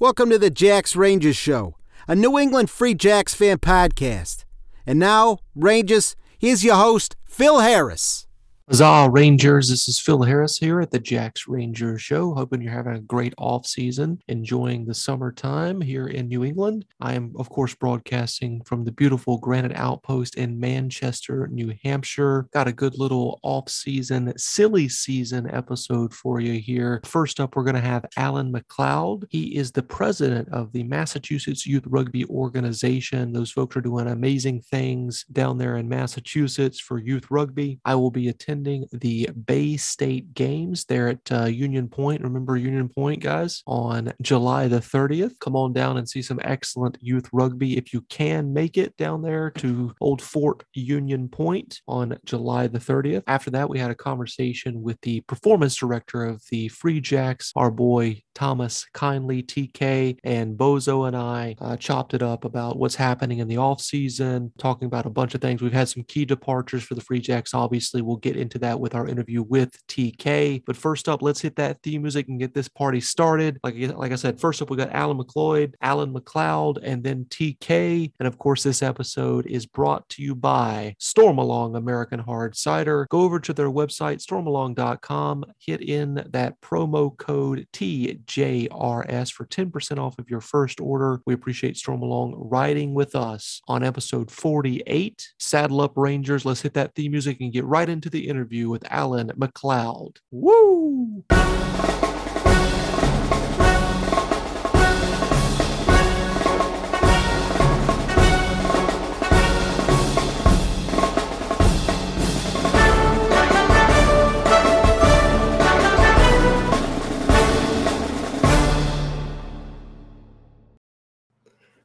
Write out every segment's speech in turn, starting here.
Welcome to the Jacks Rangers Show, a New England Free Jacks fan podcast. And now, Rangers, here's your host, Phil Harris. Huzzah, Rangers. This is Phil Harris here at the Jacks Rangers Show. Hoping you're having a great off season, enjoying the summertime here in New England. I am, of course, broadcasting from the beautiful Granite Outpost in Manchester, New Hampshire. Got a good little off season, silly season episode for you here. First up, we're going to have Alan Macleod. He is the president of the Massachusetts Youth Rugby Organization. Those folks are doing amazing things down there in Massachusetts for youth rugby. I will be attending attending the Bay State Games there at uh, Union Point. Remember Union Point, guys, on July the 30th. Come on down and see some excellent youth rugby if you can make it down there to Old Fort Union Point on July the 30th. After that, we had a conversation with the performance director of the Free Jacks, our boy Thomas Kindley, TK, and Bozo and I uh, chopped it up about what's happening in the off season, talking about a bunch of things. We've had some key departures for the Free Jacks. Obviously, we'll get into into that with our interview with TK. But first up, let's hit that theme music and get this party started. Like, like I said, first up, we got Alan Macleod, Alan Macleod, and then TK. And of course, this episode is brought to you by Stormalong American Hard Cider. Go over to their website, stormalong.com, hit in that promo code TJRS for 10% off of your first order. We appreciate Stormalong riding with us on episode 48. Saddle up, Rangers. Let's hit that theme music and get right into the interview with Alan Macleod. Woo!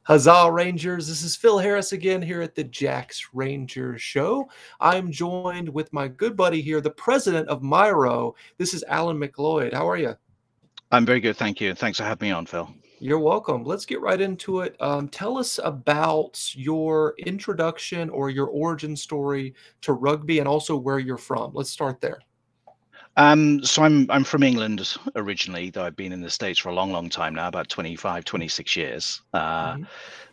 Huzzah, Rangers. This is Phil Harris again here at the Jacks Rangers Show. I'm joined with my good buddy here, the president of Myro. This is Alan Macleod. How are you? I'm very good. Thank you. Thanks for having me on, Phil. You're welcome. Let's get right into it. Um, tell us about your introduction or your origin story to rugby and also where you're from. Let's start there. Um, so I'm I'm from England originally, though I've been in the States for a long, long time now, about 25, 26 years. Uh, mm-hmm.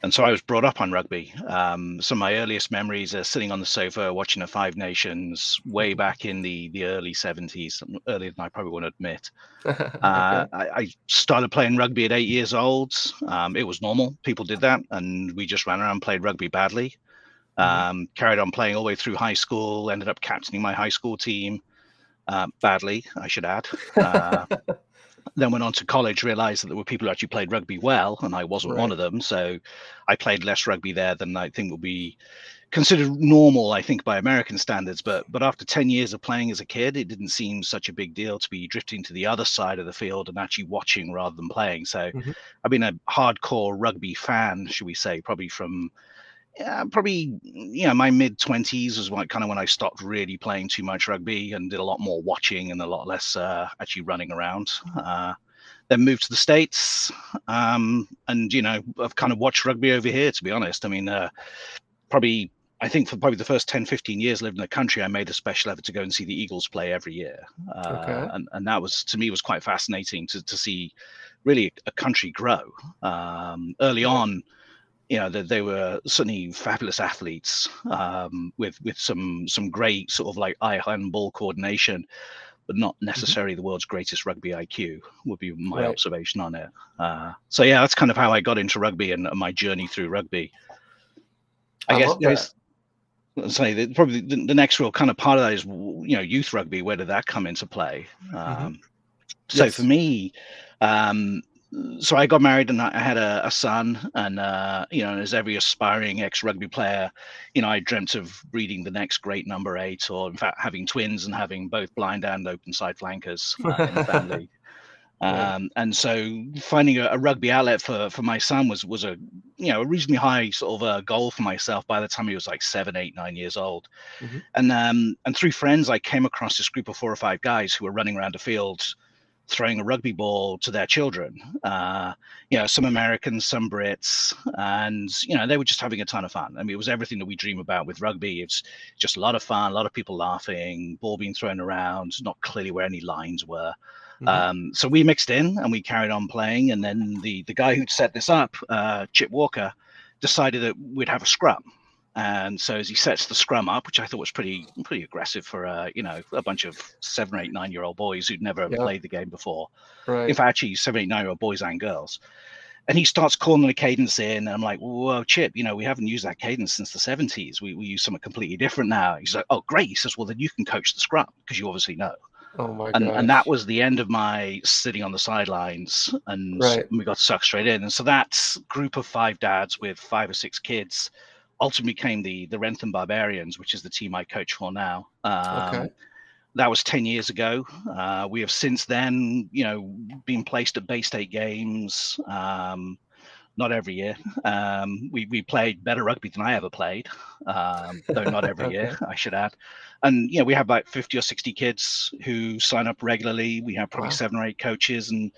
And so I was brought up on rugby. Um, some of my earliest memories are sitting on the sofa watching the Five Nations way mm-hmm. back in the the early 70s, earlier than I probably want to admit. okay. uh, I, I, started playing rugby at eight years old. Um, it was normal; people did that, and we just ran around and played rugby badly. Mm-hmm. Um, carried on playing all the way through high school. Ended up captaining my high school team uh, badly, I should add. Uh, then went on to college, realized that there were people who actually played rugby well, and I wasn't right. one of them. So I played less rugby there than I think would be considered normal, I think, by American standards. But but after 10 years of playing as a kid, it didn't seem such a big deal to be drifting to the other side of the field and actually watching rather than playing. So mm-hmm. I've been a hardcore rugby fan, should we say, probably from yeah, probably you know my mid twenties was like kind of when I stopped really playing too much rugby and did a lot more watching and a lot less uh, actually running around. Uh, then moved to the states, um, and you know I've kind of watched rugby over here. To be honest, I mean, uh, probably I think for probably the first 10, 15 years living in the country, I made a special effort to go and see the Eagles play every year, uh, okay. and and that was to me was quite fascinating to to see really a country grow. Um, early on you know, they, they were certainly fabulous athletes um, with with some some great sort of like eye hand ball coordination, but not mm-hmm. necessarily mm-hmm. the world's greatest rugby IQ. Would be my right. observation on it. Uh, so yeah, that's kind of how I got into rugby and, my journey through rugby. I, I guess say that probably the, the, next real kind of part of that is you know youth rugby. Where did that come into play? Mm-hmm. Um, so yes. for me, um, so I got married and I had a, a son, and uh, you know, as every aspiring ex-rugby player, you know, I dreamt of breeding the next great number eight, or in fact, having twins and having both blind and open side flankers uh, in the family. Um, and so finding a, a, rugby outlet for for my son was was a you know a reasonably high sort of a goal for myself by the time he was like seven eight nine years old mm-hmm. and um and through friends i came across this group of four or five guys who were running around the fields throwing a rugby ball to their children. Uh, you know, some Americans, some Brits, and you know, they were just having a ton of fun. I mean, it was everything that we dream about with rugby. It's just a lot of fun, a lot of people laughing, ball being thrown around, not clearly where any lines were. Mm-hmm. Um, so we mixed in and we carried on playing. And then the the guy who'd set this up, uh, Chip Walker, decided that we'd have a scrum. And so as he sets the scrum up, which I thought was pretty pretty aggressive for uh, you know a bunch of seven, eight, nine year old boys who'd never yeah. played the game before. Right. In fact, actually seven, eight, nine year old boys and girls. And he starts calling the cadence in, and I'm like, "Whoa, Chip! You know, we haven't used that cadence since the '70s. We we use something completely different now." He's like, "Oh, great!" He says, "Well, then you can coach the scrum because you obviously know." Oh my and, and that was the end of my sitting on the sidelines, and right. we got sucked straight in. And so that group of five dads with five or six kids ultimately became the the Wrentham Barbarians, which is the team I coach for now. Um, okay. That was ten years ago. Uh, we have since then, you know, been placed at Bay State games. Um, not every year. Um, we we played better rugby than I ever played, um, though not every okay. year, I should add. And you know, we have about fifty or sixty kids who sign up regularly. We have probably wow. seven or eight coaches, and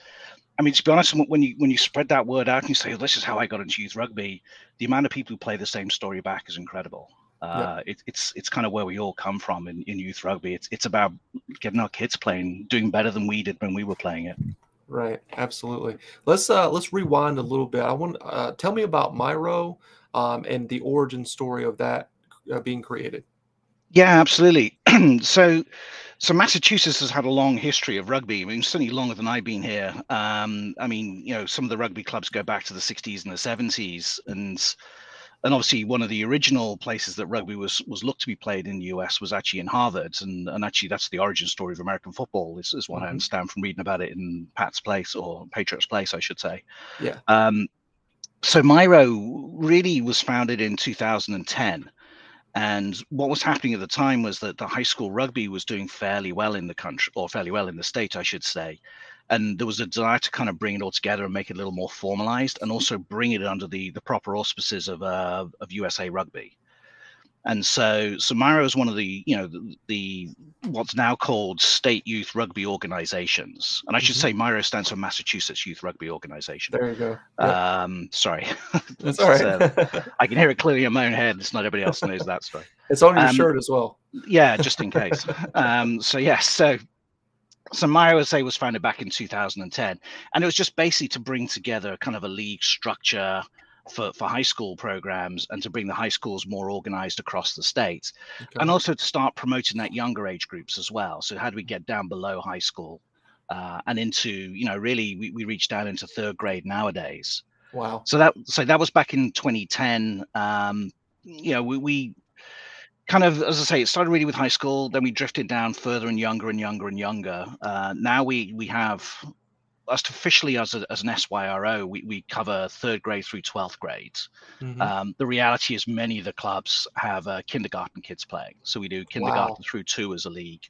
I mean, to be honest, when you when you spread that word out and you say, oh, "This is how I got into youth rugby," the amount of people who play the same story back is incredible. Uh, it, it's it's kind of where we all come from in, in youth rugby. It's it's about getting our kids playing, doing better than we did when we were playing it. Right, absolutely. Let's uh let's rewind a little bit. I want uh tell me about Myro um and the origin story of that uh, being created. Yeah, absolutely. so so Massachusetts has had a long history of rugby. I mean, certainly longer than I've been here. Um, I mean, you know, some of the rugby clubs go back to the 60s and the 70s, and and obviously one of the original places that rugby was was looked to be played in the US was actually in Harvard, and and actually that's the origin story of American football. Is, is what mm-hmm. I understand from reading about it in Pat's Place or Patriots Place, I should say. Yeah. Um, so Myro really was founded in 2010. And what was happening at the time was that the high school rugby was doing fairly well in the country, or fairly well in the state, I should say and there was a desire to kind of bring it all together and make it a little more formalized and also bring it under the the proper auspices of uh, of USA Rugby. And so Myro is one of the, you know, the, the, what's now called state youth rugby organizations. And I should mm-hmm. say Myro stands for Massachusetts Youth Rugby Organization. There you go. Yep. Um, sorry. That's all right. uh, I can hear it clearly in my own head. It's not everybody else knows that story. It's on your um, shirt as well. Yeah, just in case. um, so yes, so so Myro say was founded back in 2010, and it was just basically to bring together kind of a league structure for, for high school programs and to bring the high schools more organized across the state, okay. and also to start promoting that younger age groups as well. So how do we get down below high school uh, and into you know really we, we reach down into third grade nowadays. Wow. So that so that was back in 2010. Um, you know we, we kind of as I say, it started really with high school. Then we drifted down further and younger and younger and younger. Uh, now we we have us officially as, a, as an SYRO, we, we cover third grade through 12th grades. Mm-hmm. Um, the reality is many of the clubs have uh, kindergarten kids playing. So we do kindergarten wow. through two as a league.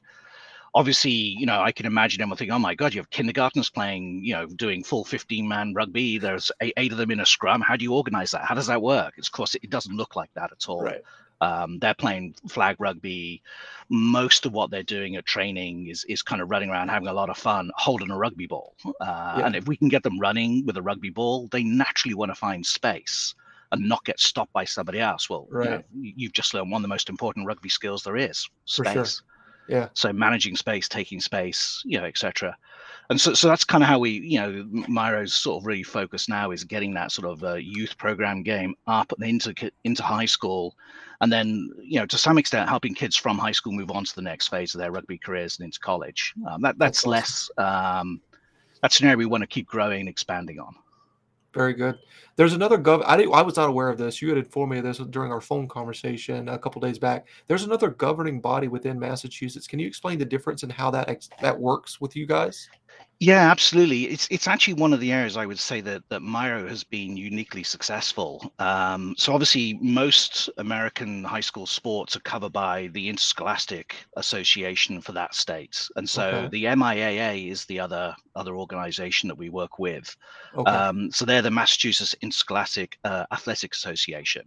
Obviously, you know, I can imagine everyone thinking, oh my God, you have kindergartners playing, you know, doing full 15 man rugby. There's eight, eight, of them in a scrum. How do you organize that? How does that work? It's, of course, it doesn't look like that at all. Right. Um, they're playing flag rugby. Most of what they're doing at training is is kind of running around, having a lot of fun, holding a rugby ball. Uh, yeah. And if we can get them running with a rugby ball, they naturally want to find space and not get stopped by somebody else. Well, right. you have just learned one of the most important rugby skills there is: space. Yeah. So managing space, taking space, you know, etc and so, so that's kind of how we, you know, Myro's sort of really focused now is getting that sort of uh, youth program game up into into high school, and then you know to some extent helping kids from high school move on to the next phase of their rugby careers and into college. Um, that that's less. Um, that's an area we want to keep growing and expanding on. Very good. There's another gov. I, I was not aware of this. You had informed me of this during our phone conversation a couple days back. There's another governing body within Massachusetts. Can you explain the difference and how that that works with you guys? Yeah, absolutely. It's it's actually one of the areas I would say that that Myro has been uniquely successful. Um, so obviously, most American high school sports are covered by the Interscholastic Association for that state, and so okay. the MIAA is the other other organization that we work with. Okay. Um, so they're the Massachusetts Interscholastic uh, Athletic Association.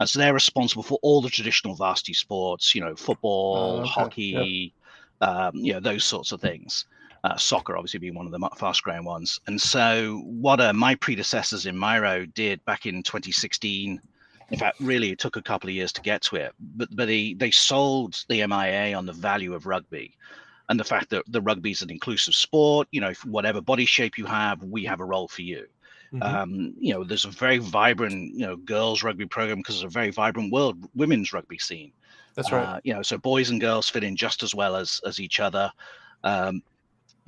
And so they're responsible for all the traditional varsity sports, you know, football, okay. hockey, yep. um, you know, those sorts of things uh, soccer obviously being one of the fast growing ones. And so, what uh, my predecessors in Myro did back in 2016, in fact, really it took a couple of years to get to it, but, but they, they sold the MIA on the value of rugby. and the fact that the rugby is an inclusive sport. You know, whatever body shape you have, we have a role for you. Mm-hmm. Um, you know, there's a very vibrant, you know, girls rugby program because there's a very vibrant world women's rugby scene. That's right. Uh, you know, so boys and girls fit in just as well as as each other. Um,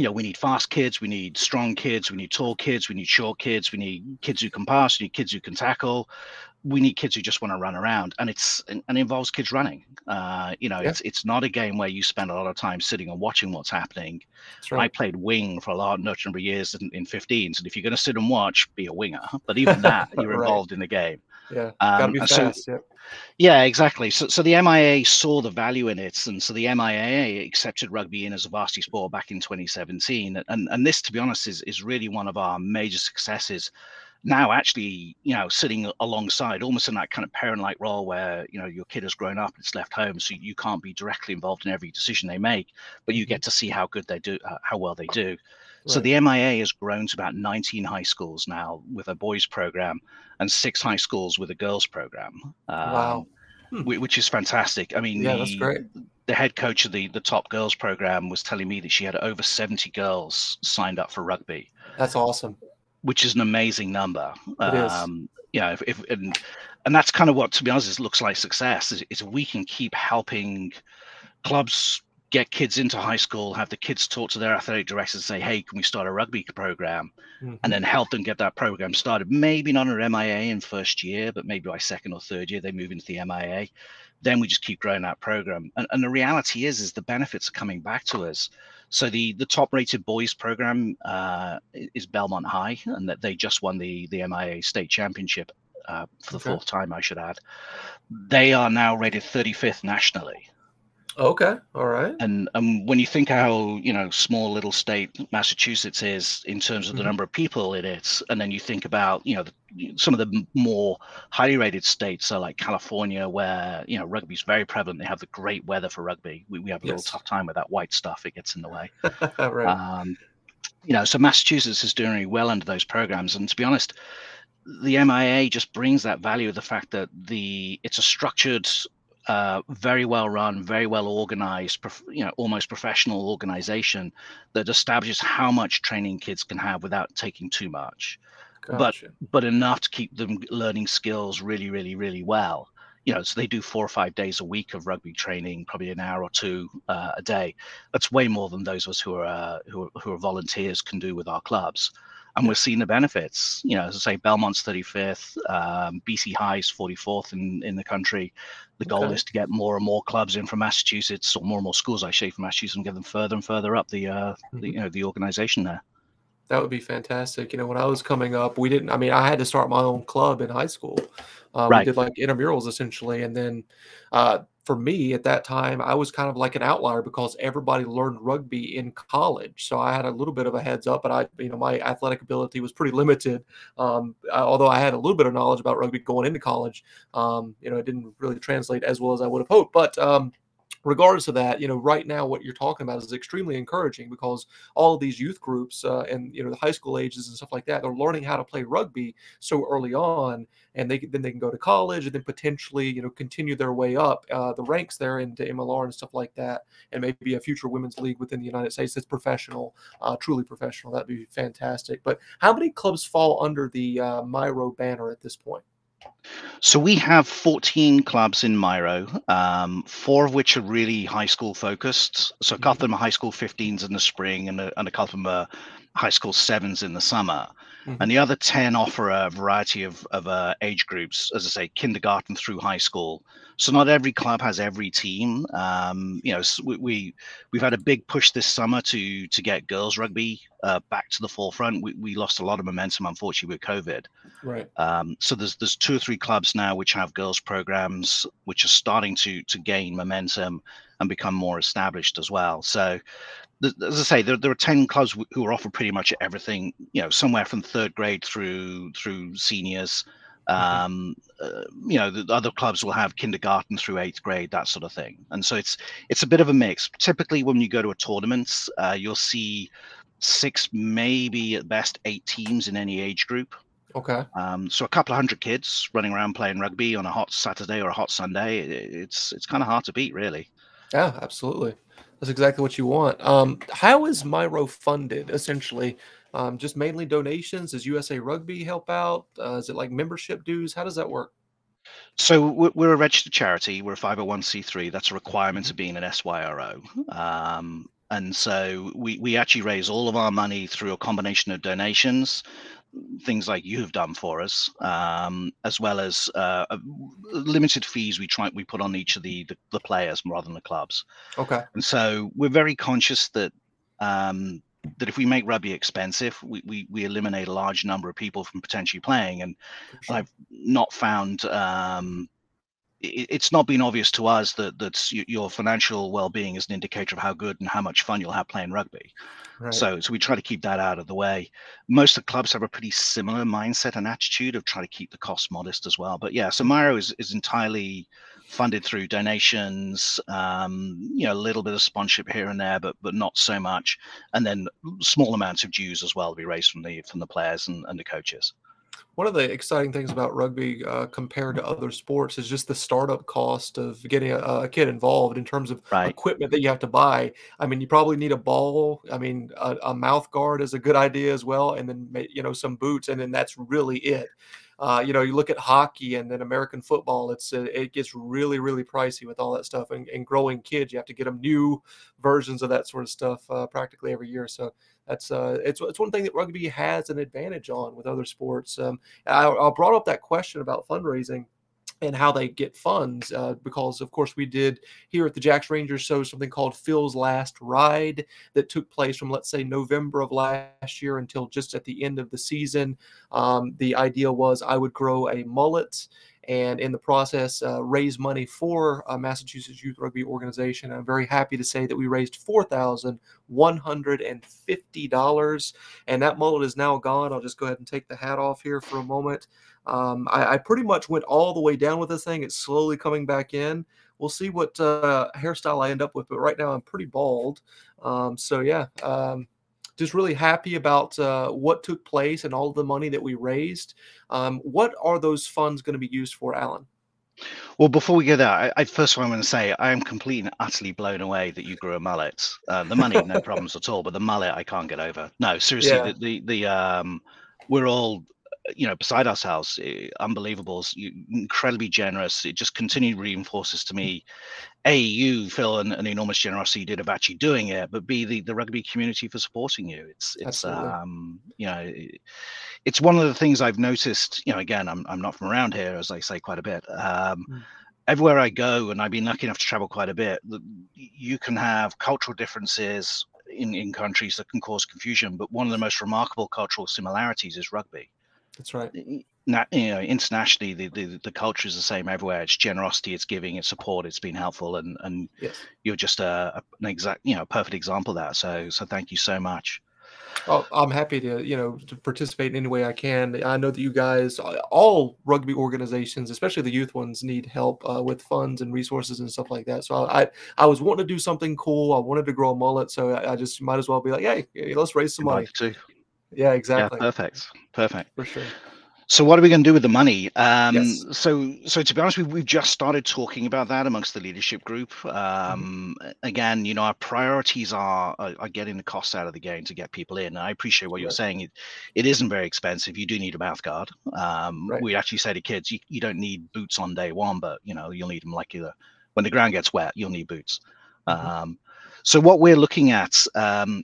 you know, we need fast kids, we need strong kids, we need tall kids, we need short kids, we need kids who can pass, we need kids who can tackle we need kids who just want to run around and it's and, it involves kids running uh, you know yeah. it's it's not a game where you spend a lot of time sitting and watching what's happening right. i played wing for a lot number of years in, in 15s and if you're going to sit and watch be a winger but even that you're right. involved in the game yeah um, fast, so, yeah. Exactly. So, so the mia saw the value in it and so the mia accepted rugby in as a varsity sport back in 2017 and and this to be honest is, is really one of our major successes. Now actually you know sitting alongside almost in that kind of parent like role where you know your kid has grown up and it's left home so you can't be directly involved in every decision they make but you get mm-hmm. to see how good they do uh, how well they do right. so the mia has grown to about 19 high schools now with a boys program and six high schools with a girls program um, wow hmm. which is fantastic i mean yeah the, that's great the head coach of the the top girls program was telling me that she had over 70 girls signed up for rugby that's awesome which is an amazing number. It um, is. Know, if, if, and and that's kind of what, to be honest, looks like success. Is, is we can keep helping clubs get kids into high school, have the kids talk to their athletic directors and say, "Hey, can we start a rugby program?" Mm-hmm. And then help them get that program started. Maybe not an MIA in first year, but maybe by second or third year they move into the MIA. Then we just keep growing that program. And, and the reality is, is the benefits are coming back to us. So the the top rated boys program uh, is Belmont High, and that they just won the the MIA state championship uh, for the okay. fourth time, I should add. They are now rated 35th nationally. Okay, all right. And and when you think how you know small little state Massachusetts is in terms of the mm-hmm. number of people in it, and then you think about you know the, some of the more highly rated states are like California, where you know rugby is very prevalent. They have the great weather for rugby. We, we have a yes. little tough time with that white stuff; it gets in the way. right. Um, you know, so Massachusetts is doing really well under those programs, and to be honest, the MIA just brings that value of the fact that the it's a structured uh, very well run, very well organized, prof- you know, almost professional organization that establishes how much training kids can have without taking too much, gotcha. but but enough to keep them learning skills really, really, really well. You know, so they do four or five days a week of rugby training, probably an hour or two uh, a day. That's way more than those of us who are, uh, who are who are volunteers can do with our clubs and we're seeing the benefits. You know, as I say, Belmont's 35th, um, BC High's 44th in, in the country. The goal okay. is to get more and more clubs in from Massachusetts, or more and more schools, I say, from Massachusetts, and get them further and further up the, uh, mm-hmm. the you know, the organization there. That would be fantastic. You know, when I was coming up, we didn't. I mean, I had to start my own club in high school. Uh, right. We did like intramurals essentially, and then uh, for me at that time, I was kind of like an outlier because everybody learned rugby in college. So I had a little bit of a heads up, but I, you know, my athletic ability was pretty limited. Um, although I had a little bit of knowledge about rugby going into college, um, you know, it didn't really translate as well as I would have hoped. But um, regardless of that, you know, right now what you're talking about is extremely encouraging because all of these youth groups uh, and you know the high school ages and stuff like that, they're learning how to play rugby so early on, and they then they can go to college and then potentially you know continue their way up uh, the ranks there into MLR and stuff like that, and maybe a future women's league within the United States that's professional, uh, truly professional. That'd be fantastic. But how many clubs fall under the uh, Myro banner at this point? So we have 14 clubs in Myro, um, four of which are really high school focused. So a couple of mm-hmm. them are high school 15s in the spring, and a, and a couple of them are high school sevens in the summer. Mm-hmm. And the other 10 offer a variety of, of uh, age groups, as I say, kindergarten through high school. So not every club has every team. Um, you know, we, we we've had a big push this summer to to get girls rugby uh, back to the forefront. We, we lost a lot of momentum, unfortunately, with COVID. Right. Um, so there's there's two or three clubs now which have girls programs which are starting to to gain momentum and become more established as well. So as I say, there, there are ten clubs who are offered pretty much everything. You know, somewhere from third grade through through seniors. Mm-hmm. Um, uh, you know, the other clubs will have kindergarten through eighth grade, that sort of thing. And so it's it's a bit of a mix. Typically, when you go to a tournament, uh, you'll see six, maybe at best eight teams in any age group. Okay. Um, so a couple of hundred kids running around playing rugby on a hot Saturday or a hot Sunday. It's it's kind of hard to beat, really. Yeah, absolutely. That's exactly what you want. Um, how is Myro funded? Essentially, um, just mainly donations. Does USA Rugby help out? Uh, is it like membership dues? How does that work? So we're a registered charity. We're a 501c3. That's a requirement of being an SYRO. Um, and so we, we actually raise all of our money through a combination of donations, things like you have done for us, um, as well as uh, limited fees we try we put on each of the, the, the players rather than the clubs. Okay. And so we're very conscious that um, that if we make rugby expensive, we, we, we eliminate a large number of people from potentially playing. And sure. I've not found um, it's not been obvious to us that that your financial well-being is an indicator of how good and how much fun you'll have playing rugby. Right. So, so we try to keep that out of the way. Most of the clubs have a pretty similar mindset and attitude of trying to keep the costs modest as well. But yeah, so Myro is, is entirely funded through donations, um, you know, a little bit of sponsorship here and there, but but not so much, and then small amounts of dues as well to be raised from the from the players and, and the coaches. One of the exciting things about rugby uh, compared to other sports is just the startup cost of getting a, a kid involved in terms of right. equipment that you have to buy. I mean, you probably need a ball. I mean, a, a mouth guard is a good idea as well, and then you know some boots, and then that's really it. Uh, you know, you look at hockey and then American football. It's uh, it gets really really pricey with all that stuff. And, and, growing kids, you have to get them new versions of that sort of stuff uh, practically every year. So that's uh, it's it's one thing that rugby has an advantage on with other sports. Um, I, I brought up that question about fundraising and how they get funds uh, because of course we did here at the jacks rangers show something called phil's last ride that took place from let's say november of last year until just at the end of the season um, the idea was i would grow a mullet and in the process uh, raise money for Massachusetts Youth Rugby Organization. I'm very happy to say that we raised $4,150, and that mullet is now gone. I'll just go ahead and take the hat off here for a moment. Um, I, I, pretty much went all the way down with this thing. It's slowly coming back in. We'll see what uh, hairstyle I end up with, but right now I'm pretty bald. Um, so yeah, um, just really happy about uh, what took place and all the money that we raised. Um, what are those funds going to be used for, Alan? Well, before we go there, I, I first of all, I want to say I am completely and utterly blown away that you grew a mullet. Uh, the money, no problems at all, but the mullet, I can't get over. No, seriously, yeah. the, the, the um, we're all you know beside ourselves eh, unbelievable incredibly generous it just continued reinforces to me a you Phil an, an, enormous generosity you did of actually doing it but b the, the rugby community for supporting you it's it's Absolutely. um you know it's one of the things i've noticed you know again i'm, I'm not from around here as i say quite a bit um mm. everywhere i go and i've been lucky enough to travel quite a bit you can have cultural differences in, in countries that can cause confusion but one of the most remarkable cultural similarities is rugby that's right. Not, you know, internationally, the, the, the culture is the same everywhere. It's generosity, it's giving, it's support, it's been helpful, and and yes. you're just a, an exact, you know, perfect example of that. So so thank you so much. Oh, I'm happy to you know to participate in any way I can. I know that you guys, all rugby organizations, especially the youth ones, need help uh, with funds and resources and stuff like that. So I, I was wanting to do something cool. I wanted to grow a mullet, so I, I just might as well be like, hey, let's raise some money. Yeah, exactly. Yeah, perfect. Perfect. For sure. So what are we going to do with the money? Um, yes. So, so to be honest, we've, we've just started talking about that amongst the leadership group. Um, mm-hmm. Again, you know, our priorities are, are, are getting the costs out of the game to get people in. And I appreciate what right. you're saying. It, it isn't very expensive. You do need a mouth guard. Um, right. We actually say to kids, you, you don't need boots on day one, but you know, you'll need them like either when the ground gets wet, you'll need boots. Mm-hmm. Um, so what we're looking at um,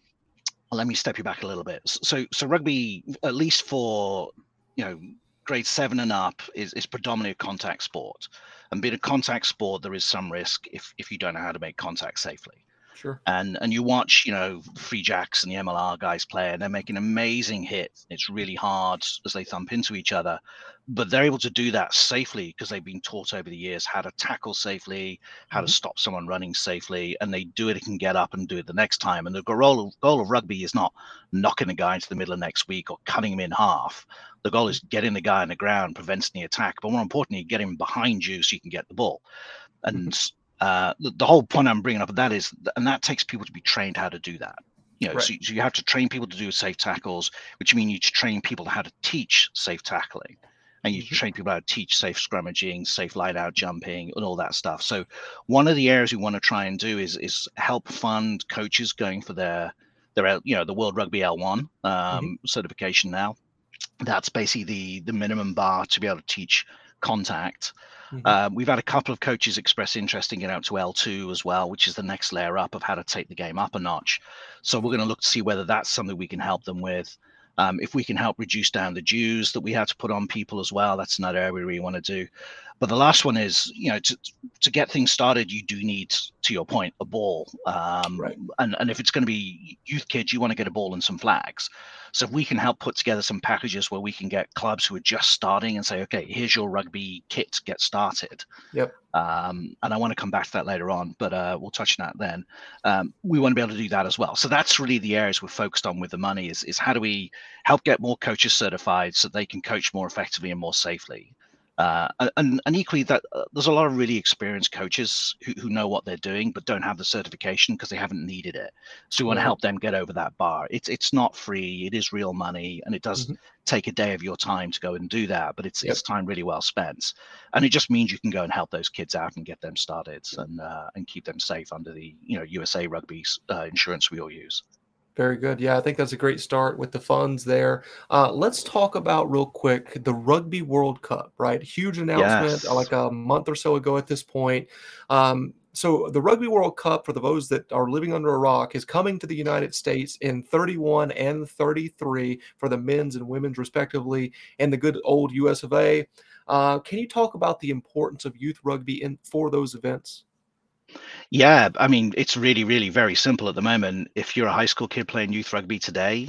let me step you back a little bit. So, so rugby, at least for you know grade seven and up, is is predominantly a contact sport. And being a contact sport, there is some risk if if you don't know how to make contact safely. Sure. And and you watch, you know, Free Jacks and the MLR guys play, and they're making amazing hits. It's really hard as they thump into each other, but they're able to do that safely because they've been taught over the years how to tackle safely, how mm-hmm. to stop someone running safely, and they do it and can get up and do it the next time. And the goal of, goal of rugby is not knocking a guy into the middle of next week or cutting him in half. The goal is getting the guy on the ground, preventing the attack, but more importantly, getting him behind you so you can get the ball. And mm-hmm uh, the, the, whole point I'm bringing up that is, and that takes people to be trained how to do that. You know, right. so, so, you have to train people to do safe tackles, which means you train people how to teach safe tackling. and you mm-hmm. train people how to teach safe scrummaging, safe line out jumping, and all that stuff. So one of the areas we want to try and do is is help fund coaches going for their their you know the World Rugby L1 um, mm-hmm. certification now. That's basically the the minimum bar to be able to teach contact. Mm-hmm. Uh, we've had a couple of coaches express interest in getting out to L2 as well, which is the next layer up of how to take the game up a notch. So we're going to look to see whether that's something we can help them with. Um, if we can help reduce down the dues that we have to put on people as well, that's another area we want to do. But the last one is, you know, to, to get things started, you do need, to your point, a ball. Um, right. And and if it's going to be youth kids, you want to get a ball and some flags. So if we can help put together some packages where we can get clubs who are just starting and say, okay, here's your rugby kit, get started. Yep. Um, and I want to come back to that later on, but uh, we'll touch on that then. Um, we want to be able to do that as well. So that's really the areas we're focused on with the money is, is how do we help get more coaches certified so they can coach more effectively and more safely. Uh, and, and equally, that uh, there's a lot of really experienced coaches who, who know what they're doing but don't have the certification because they haven't needed it. So we want to help them get over that bar. It's it's not free. It is real money, and it does mm-hmm. take a day of your time to go and do that. But it's yep. it's time really well spent, and it just means you can go and help those kids out and get them started and uh, and keep them safe under the you know USA Rugby uh, insurance we all use. Very good. Yeah, I think that's a great start with the funds there. Uh, let's talk about real quick the Rugby World Cup, right? Huge announcement yes. like a month or so ago at this point. Um, so the Rugby World Cup for those that are living under a rock is coming to the United States in 31 and 33 for the men's and women's respectively, and the good old US of A. Uh, can you talk about the importance of youth rugby in for those events? Yeah, I mean, it's really, really very simple at the moment. If you're a high school kid playing youth rugby today,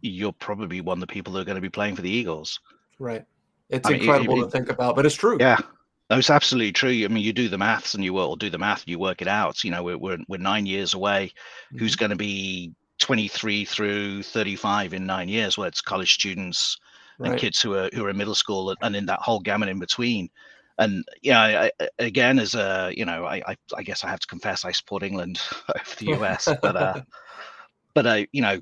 you're probably one of the people that are going to be playing for the Eagles. Right. It's I incredible mean, it, it, to think about, but it's true. Yeah. It's absolutely true. I mean, you do the maths and you will do the math and you work it out. You know, we're, we're, we're nine years away. Mm-hmm. Who's going to be 23 through 35 in nine years? Well, it's college students right. and kids who are who are in middle school and in that whole gamut in between and yeah, I, again, as a you know, I, I, I guess I have to confess I support England over the US, but uh, but I you know,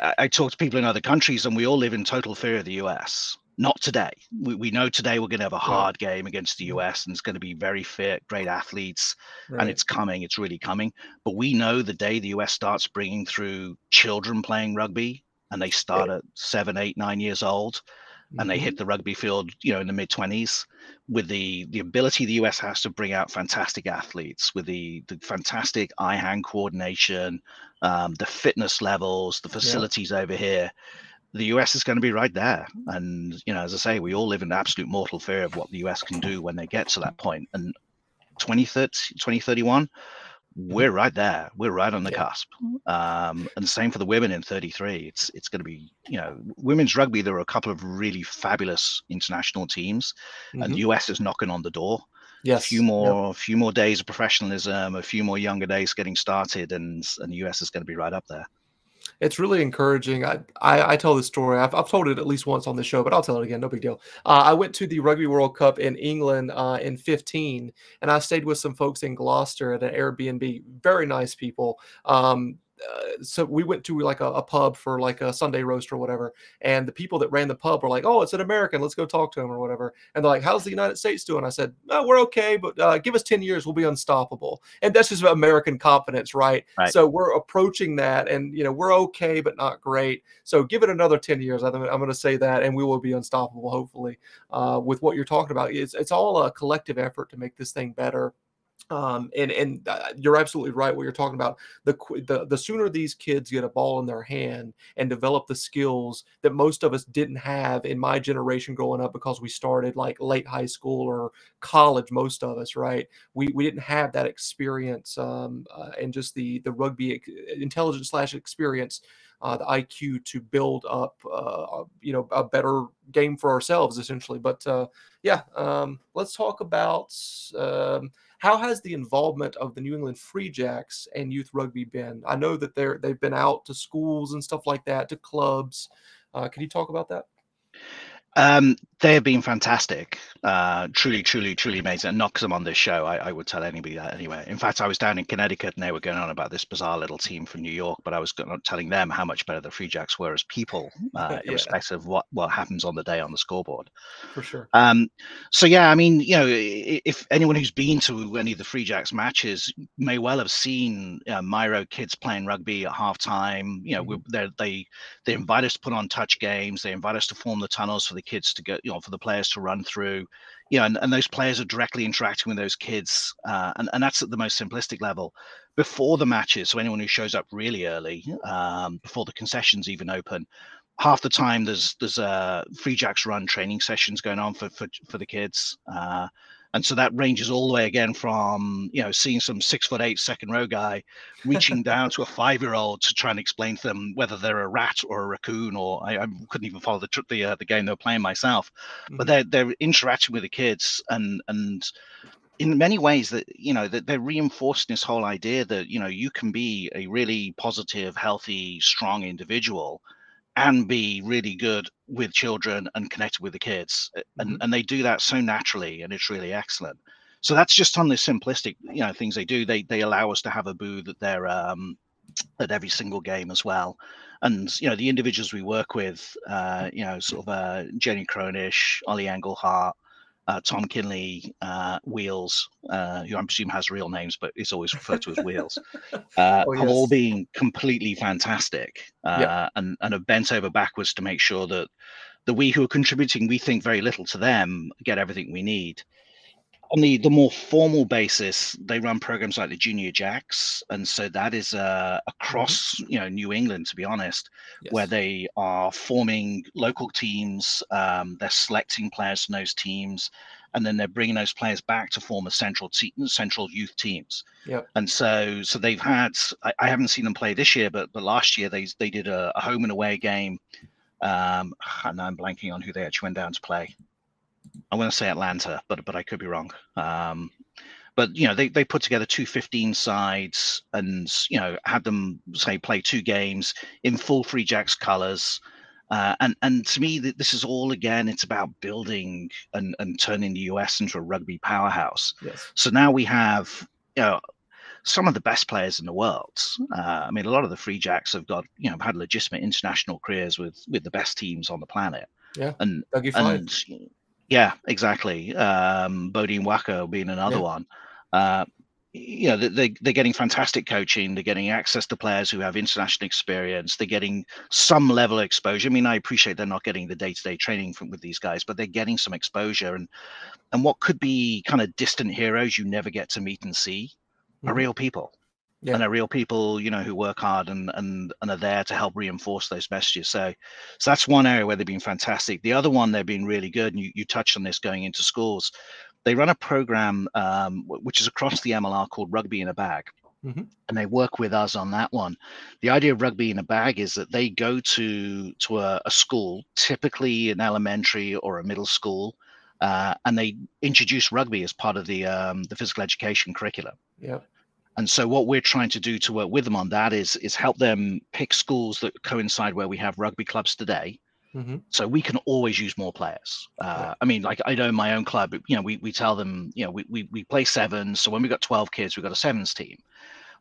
I, I, talk to people in other countries, and we all live in total fear of the US. Not today. We, we know today we're going to have a hard game against the US, and it's going to be very fit, great athletes, right. and it's coming. It's really coming. But we know the day the US starts bringing through children playing rugby, and they start at seven, eight, nine years old, and they hit mm-hmm. the rugby field, you know, in the mid 20s, with the the ability the US has to bring out fantastic athletes, with the the fantastic eye hand coordination, um, the fitness levels, the facilities yeah. over here. The US is going to be right there, and you know, as I say, we all live in absolute mortal fear of what the US can do when they get to that point. And 2030, 2031, we're right there. We're right on the yeah. cusp. Um, and the same for the women in 33. It's it's going to be you know women's rugby. There are a couple of really fabulous international teams, mm-hmm. and the US is knocking on the door. Yes. A few more, yep. a few more days of professionalism, a few more younger days getting started, and and the US is going to be right up there it's really encouraging. I, I, I tell this story. I've, I've told it at least once on the show, but I'll tell it again. No big deal. Uh, I went to the Rugby World Cup in England uh, in 15, and I stayed with some folks in Gloucester at an Airbnb. Very nice people. Um, uh, so we went to like a, a, pub for like a Sunday roast or whatever, and the people that ran the pub were like, "Oh, it's an American. Let's go talk to him or whatever." And they're like, "How's the United States doing?" I said, oh, "We're okay, but uh, give us ten years, we'll be unstoppable." And that's just American confidence, right? right? So we're approaching that, and you know, we're okay, but not great. So give it another ten years. I'm, I'm going to say that, and we will be unstoppable, hopefully. Uh, with what you're talking about, it's it's all a collective effort to make this thing better um, and and uh, you're absolutely right. What you're talking about the, the the sooner these kids get a ball in their hand and develop the skills that most of us didn't have in my generation growing up because we started like late high school or college. Most of us, right? We we didn't have that experience um, uh, and just the the rugby intelligence slash experience. Uh, the IQ to build up, uh, you know, a better game for ourselves, essentially. But uh, yeah, um, let's talk about um, how has the involvement of the New England Free Jacks and youth rugby been? I know that they're they've been out to schools and stuff like that, to clubs. Uh, can you talk about that? Um, they have been fantastic. Uh, truly, truly, truly amazing. And not because I'm on this show, I, I, would tell anybody that anyway. In fact, I was down in Connecticut and they were going on about this bizarre little team from New York, but I was telling them how much better the Free Jacks were as people, uh, yeah. irrespective of what, what happens on the day on the scoreboard. For sure. Um, so, yeah, I mean, you know, if anyone who's been to any of the Free Jacks matches may well have seen uh, Myro kids playing rugby at halftime. You know, mm-hmm. they they invite us to put on touch games. They invite us to form the tunnels for the kids to go, you know, for the players to run through you know and, and those players are directly interacting with those kids uh, and, and that's at the most simplistic level. Before the matches so anyone who shows up really early um, before the concessions even open half the time there's there's uh, free jacks run training sessions going on for for, for the kids uh, and so that ranges all the way again from you know seeing some six foot eight second row guy reaching down to a five year old to try and explain to them whether they're a rat or a raccoon or I, I couldn't even follow the the, uh, the game they were playing myself, mm-hmm. but they're they're interacting with the kids and and in many ways that you know that they're reinforcing this whole idea that you know you can be a really positive healthy strong individual and be really good with children and connected with the kids and mm-hmm. and they do that so naturally and it's really excellent. So that's just on the simplistic you know things they do. They they allow us to have a booth at their um at every single game as well. And you know the individuals we work with uh you know sort of uh jenny cronish ollie engelhart uh, Tom Kindley, uh, Wheels, uh, who I presume has real names, but is always referred to as Wheels, uh, oh, yes. have all been completely fantastic uh, and, and have bent over backwards to make sure that the we who are contributing, we think very little to them, get everything we need on the the more formal basis, they run programs like the Junior Jacks, and so that is uh, across mm-hmm. you know New England, to be honest, yes. where they are forming local teams. Um, they're selecting players from those teams, and then they're bringing those players back to form a central team, central youth teams. Yeah. And so so they've had I, I, haven't seen them play this year, but but last year they they did a, a home and away game. Um, and I'm blanking on who they actually went down to play. I want to say Atlanta, but but I could be wrong. Um, but you know they, they put together two 15 sides and you know had them say play two games in full free jacks colors. Uh, and and to me this is all again it's about building and, and turning the us into a rugby powerhouse. Yes. so now we have you know some of the best players in the world. Uh, i mean a lot of the free jacks have got you know had legitimate international careers with with the best teams on the planet. Yeah. And, and yeah, exactly. Um, Beaudein Waaka being another yeah. one. Uh, you know, they, they're getting fantastic coaching. They're getting access to players who have international experience. They're getting some level of exposure. I mean, I appreciate they're not getting the day-to-day training from with these guys, but they're getting some exposure. And and what could be kind of distant heroes you never get to meet and see mm-hmm. are real people yeah. and are real people you know who work hard and and and are there to help reinforce those messages so so that's one area where they've been fantastic the other one they've been really good and you, you touched on this going into schools they run a program um, which is across the mlr called rugby in a bag mm-hmm. and they work with us on that one the idea of rugby in a bag is that they go to to a, a school typically an elementary or a middle school uh, and they introduce rugby as part of the um, the physical education curriculum. Yeah. And so what we're trying to do to work with them on that is is help them pick schools that coincide where we have rugby clubs today. Mm-hmm. So we can always use more players. Uh, yeah. I mean, like I know my own club, you know, we, we tell them, you know, we, we, we play sevens. So when we got 12 kids, we got a sevens team.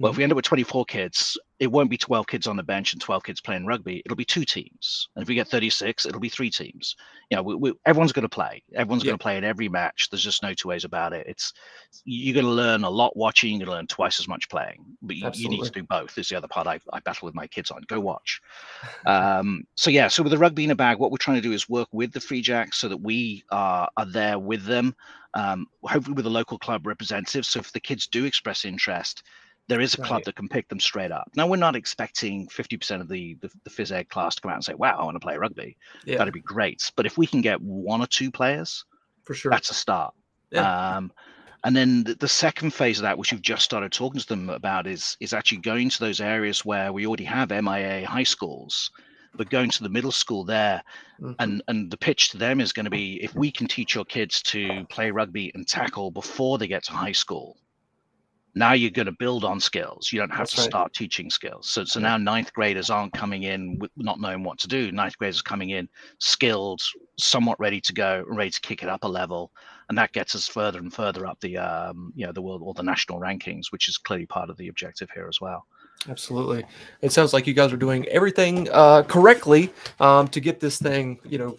Well, if we end up with 24 kids, it won't be 12 kids on the bench and 12 kids playing rugby. It'll be two teams. And if we get 36, it'll be three teams. You know, we, we, everyone's going to play. Everyone's yeah. going to play in every match. There's just no two ways about it. It's you're going to learn a lot watching. You're going to learn twice as much playing. But you, you, need to do both. Is the other part I, I battle with my kids on. Go watch. um, so yeah. So with the rugby in a bag, what we're trying to do is work with the Free Jacks so that we are are there with them. Um, hopefully with a local club representative. So if the kids do express interest there is a club right. that can pick them straight up. Now we're not expecting 50% of the, the, the phys ed class to come out and say, "Wow, I want to play rugby." Yeah. That'd be great. But if we can get one or two players, for sure, that's a start. Yeah. Um, and then the, the, second phase of that, which you've just started talking to them about, is is actually going to those areas where we already have MIA high schools, but going to the middle school there, mm-hmm. and and the pitch to them is going to be if we can teach your kids to play rugby and tackle before they get to high school, Now you're going to build on skills. You don't have That's to right. start teaching skills. So, so now ninth graders aren't coming in with not knowing what to do. Ninth graders are coming in skilled, somewhat ready to go, ready to kick it up a level, and that gets us further and further up the um, you know the world or the national rankings, which is clearly part of the objective here as well. Absolutely. It sounds like you guys are doing everything uh, correctly um, to get this thing, you know,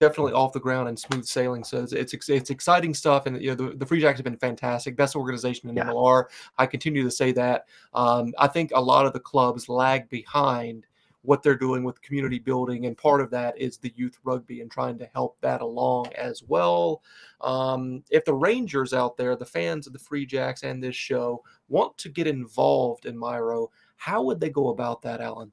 definitely off the ground and smooth sailing. So it's it's, it's exciting stuff, and you know the, the Free Jacks have been fantastic, best organization in Yeah. MLR. I continue to say that. Um, I think a lot of the clubs lag behind what they're doing with community building, and part of that is the youth rugby and trying to help that along as well. Um, if the Rangers out there, the fans of the Free Jacks and this show, want to get involved in Myro, how would they go about that, Alan?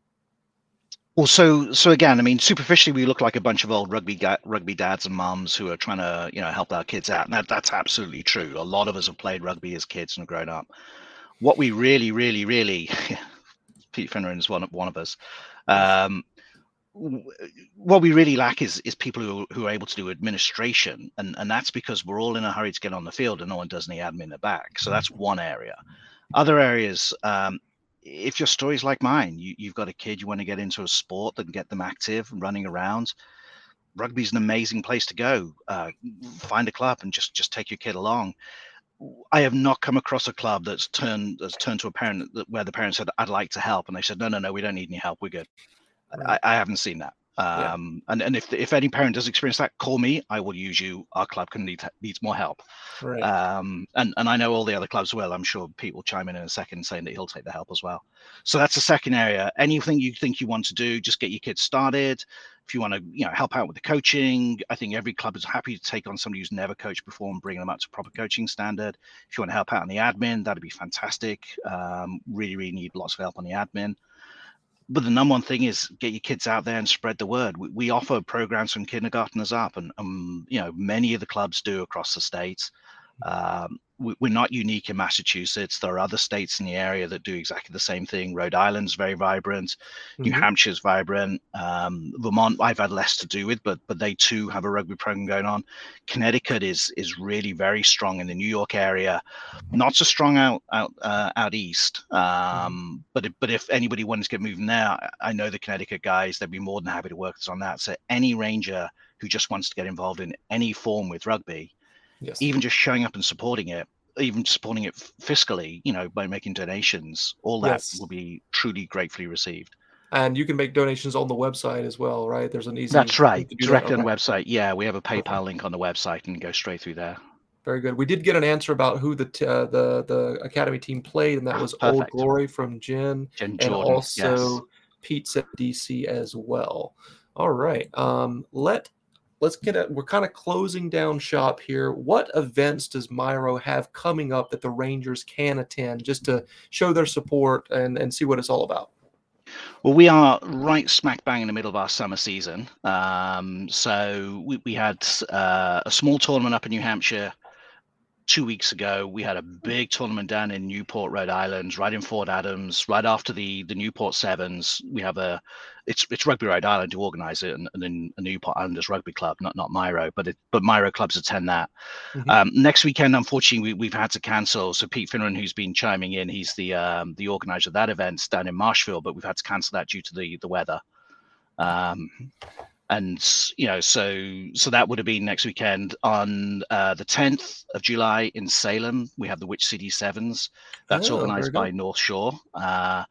Well, so so again, I mean, superficially, we look like a bunch of old rugby rugby dads and mums who are trying to, you know, help our kids out, and that, that's absolutely true. A lot of us have played rugby as kids and grown up. What we really, really, really, Pete Finneran is one of one of us. Um, what we really lack is is people who, who are able to do administration, and and that's because we're all in a hurry to get on the field, and no one does any admin in the back. So that's one area. Other areas, um, if your story's like mine, you, you've got a kid, you want to get into a sport and get them active and running around. Rugby's an amazing place to go. Uh, find a club and just just take your kid along. I have not come across a club that's turned that's turned to a parent that, where the parent said, "I'd like to help," and they said, "No, no, no, we don't need any help. We're good." Right. I, I haven't seen that. Yeah. Um, and, and if if any parent does experience that, call me. I will use you. Our club can need needs more help. Right. Um, and and I know all the other clubs well. I'm sure Pete will chime in in a second, saying that he'll take the help as well. So that's the second area. Anything you think you want to do, just get your kids started. If you want to, you know, help out with the coaching, I think every club is happy to take on somebody who's never coached before and bring them up to proper coaching standard. If you want to help out on the admin, that'd be fantastic. Um, really, really need lots of help on the admin but the number one thing is get your kids out there and spread the word. We, we offer programs from kindergarteners up, and um, you know many of the clubs do across the states. Um, we, we're not unique in Massachusetts. There are other states in the area that do exactly the same thing. Rhode Island's very vibrant. New Mhm. Hampshire's vibrant. Um, Vermont, I've had less to do with, but but they too have a rugby program going on. Connecticut is is really very strong in the New York area, not so strong out out uh, out east. Um, but if, but if anybody wants to get moving there, I- I know the Connecticut guys. They'd be more than happy to work with us on that. So any ranger who just wants to get involved in any form with rugby, yes. even just showing up and supporting it, even supporting it fiscally, you know, by making donations, all that Yes. will be truly gratefully received. And you can make donations on the website as well, right? There's an easy. That's right. do that. On the website. Yeah, we have a PayPal Perfect. link on the website and go straight through there. Very good. We did get an answer about who the t- uh, the the academy team played, and that Ah, was Old. Glory from Jen, Jen and Jordan. also yes. At DC as well. All right. Um, let let's get it. We're kind of closing down shop here. What events does Myro have coming up that the Rangers can attend just to show their support and and see what it's all about? Well, we are right smack bang in the middle of our summer season. Um, so we, we had uh, a small tournament up in New Hampshire two weeks ago. We had a big tournament down in Newport, Rhode Island, right in Fort Adams, right after the the Newport Sevens. We have a it's it's Rugby Rhode Island who organise it, and, and then a Newport Islanders Rugby Club, not not Myro, but it, but Myro clubs attend that. Mhm. Um, next weekend, unfortunately, we, we've had to cancel. So Pete Finneran, who's been chiming in, he's the um, the organizer of that event down in Marshville, but we've had to cancel that due to the the weather. Um, and you know, so so that would have been next weekend on uh, the 10th of July in Salem. We have the Witch City Sevens. That's Oh, organized by. North Shore. Uh,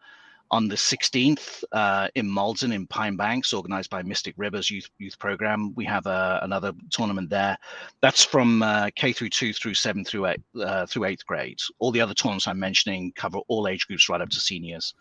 on the 16th uh, in Malden in Pine Banks, organized by Mystic Rivers Youth Youth Program. We have uh, another tournament there. That's from uh, K through two through seven through eight uh, through eighth grade. All the other tournaments I'm mentioning cover all age groups right up to seniors.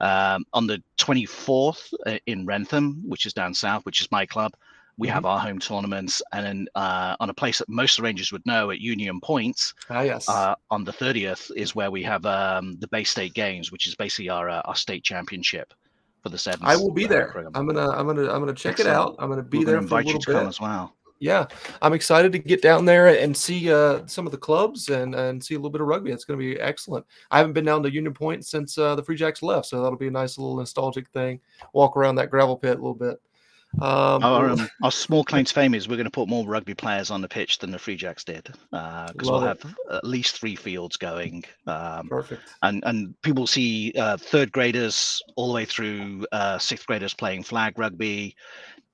Um, on the 24th uh, in Wrentham, which is down south, which is my club, we have our home tournaments. And then uh, on a place that most Rangers would know at Union Point, Ah, yes. uh, on the 30th is where we have um, the Bay State Games, which is basically our uh, our state championship for the seventh, I will be there. program. I'm gonna I'm gonna I'm gonna check it out. I'm gonna be We're there gonna for a invite you to come as well. Yeah, I'm excited to get down there and see uh, some of the clubs and and see a little bit of rugby. It's going to be excellent. I haven't been down to Union Point since uh, the Free Jacks left, so that'll be a nice little nostalgic thing. Walk around that gravel pit a little bit. Um, our, um, our, small claim to fame is we're going to put more rugby players on the pitch than the Free Jacks did because uh, we'll have at least three fields going. Um, Perfect. And and people see uh, third graders all the way through uh, sixth graders playing flag rugby,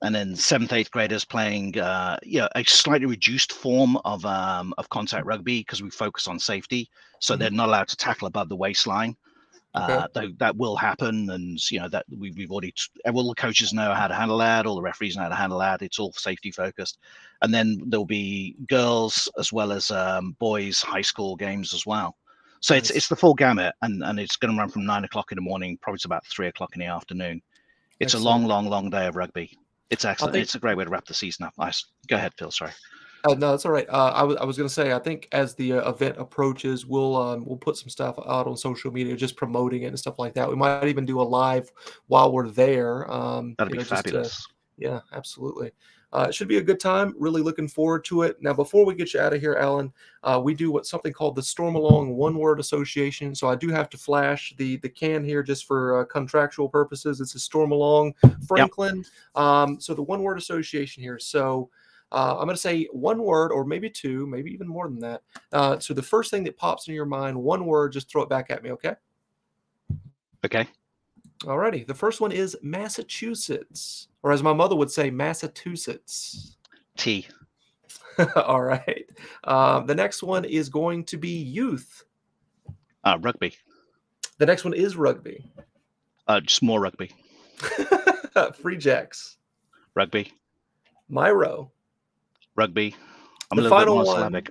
and then seventh, eighth graders playing uh, you know, a slightly reduced form of um, of contact rugby because we focus on safety, so mm-hmm. they're not allowed to tackle above the waistline. Okay. Uh, that, that will happen, and you know that we, we've already all the coaches know how to handle that, all the referees know how to handle that. It's all safety focused, and then there'll be girls as well as um, boys high school games as well. So nice. it's it's the full gamut, and and it's going to run from nine o'clock in the morning, probably to about three o'clock in the afternoon. It's excellent. a long, long, long day of rugby. It's excellent. Think, it's a great way to wrap the season up. Nice. Go ahead, Phil. Sorry. Uh, no, that's all right. Uh, I was I was going to say I think as the uh, event approaches, we'll um, we'll put some stuff out on social media, just promoting it and stuff like that. We might even do a live while we're there. Um, That'd be know, fabulous. Just, yeah, absolutely. Uh, it should be a good time. Really looking forward to it. Now, before we get you out of here, Alan, uh, we do what something called the Stormalong One Word Association. So I do have to flash the the can here just for uh, contractual purposes. It's a Stormalong Franklin. Yep. Um, so the One Word Association here. So uh, I'm going to say one word or maybe two, maybe even more than that. Uh, so the first thing that pops in your mind, one word, just throw it back at me, okay? Okay. Alrighty. The first one is Massachusetts, or as my mother would say, Massachusetts. T. All right. Um, the next one is going to be youth. Uh, rugby. The next one is rugby. Uh, just more rugby. Free Jacks. Rugby. Myro rugby. I'm the a little bit more Slavic.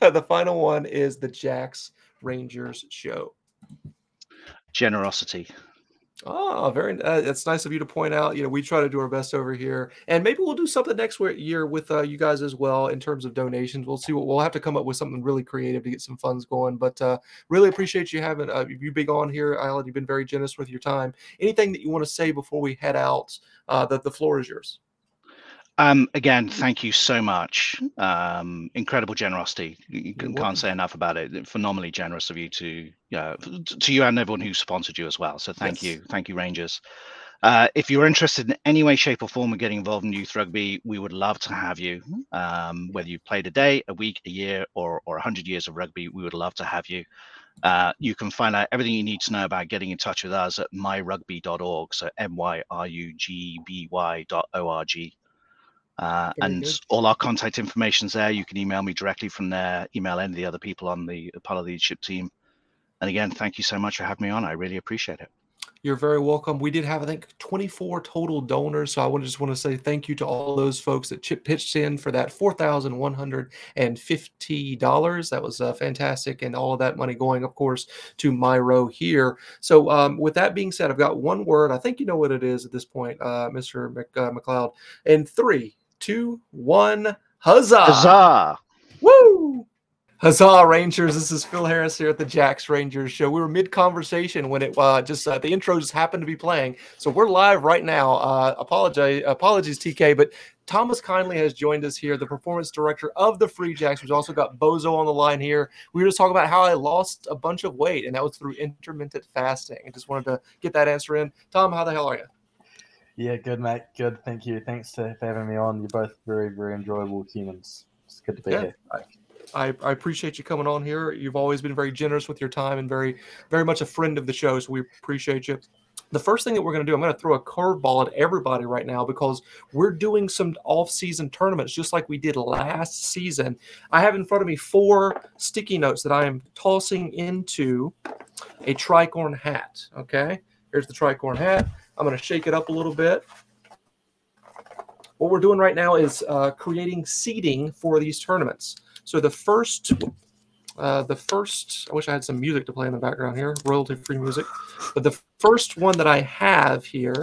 the final one is the Jacks Rangers show. Generosity. Oh, very. Uh, it's nice of you to point out. You know, we try to do our best over here, and maybe we'll do something next year with uh, you guys as well in terms of donations. We'll see what we'll have to come up with something really creative to get some funds going. But uh, really appreciate you having uh, you being on here, Alan. You've been very generous with your time. Anything that you want to say before we head out? Uh, that the floor is yours. Um, again, thank you so much. Um, incredible generosity. You can, not say enough about it. Phenomenally generous of you to, uh, to you and everyone who sponsored you as well. So thank yes. you, thank you, Rangers. Uh, if you're interested in any way, shape, or form of getting involved in youth rugby, we would love to have you. Um, whether you've played a day, a week, a year, or or 100 years of rugby, we would love to have you. Uh, you can find out everything you need to know about getting in touch with us at myrugby.org. So m y r u g b y dot o r g. Uh, and good. all our contact information is there. You can email me directly from there, email any of the other people on the part of the leadership team. And again, thank you so much for having me on. I really appreciate it. You're very welcome. We did have, I think, 24 total donors. So I just want to say thank you to all those folks that chip pitched in for that $4,150. That was uh, fantastic. And all of that money going, of course, to Myro here. So um, with that being said, I've got one word. I think you know what it is at this point, uh, Mr. Mc, uh, Macleod. And three, two, one. Huzzah! Huzzah! Woo! Huzzah, Rangers! This is Phil Harris here at the Jacks Rangers show. We were mid conversation when it uh, just uh, the intro just happened to be playing, so we're live right now. Uh, apologize, apologies, TK, but Thomas Kindley has joined us here, the performance director of the Free Jacks. We've also got Bozo on the line here. We were just talking about how I lost a bunch of weight, and that was through intermittent fasting. I just wanted to get that answer in. Tom, how the hell are you? Yeah, good, mate. Good. Thank you. Thanks to, for having me on. You're both very, very enjoyable humans. It's good to be yeah. here. I, I appreciate you coming on here. You've always been very generous with your time and very, very much a friend of the show. So we appreciate you. The first thing that we're going to do, I'm going to throw a curveball at everybody right now because we're doing some off-season tournaments just like we did last season. I have in front of me four sticky notes that I am tossing into a tricorn hat. Okay, here's the tricorn hat. I'm going to shake it up a little bit. What we're doing right now is uh, creating seeding for these tournaments. So the first, uh, the first, I wish I had some music to play in the background here, royalty-free music. But the first one that I have here,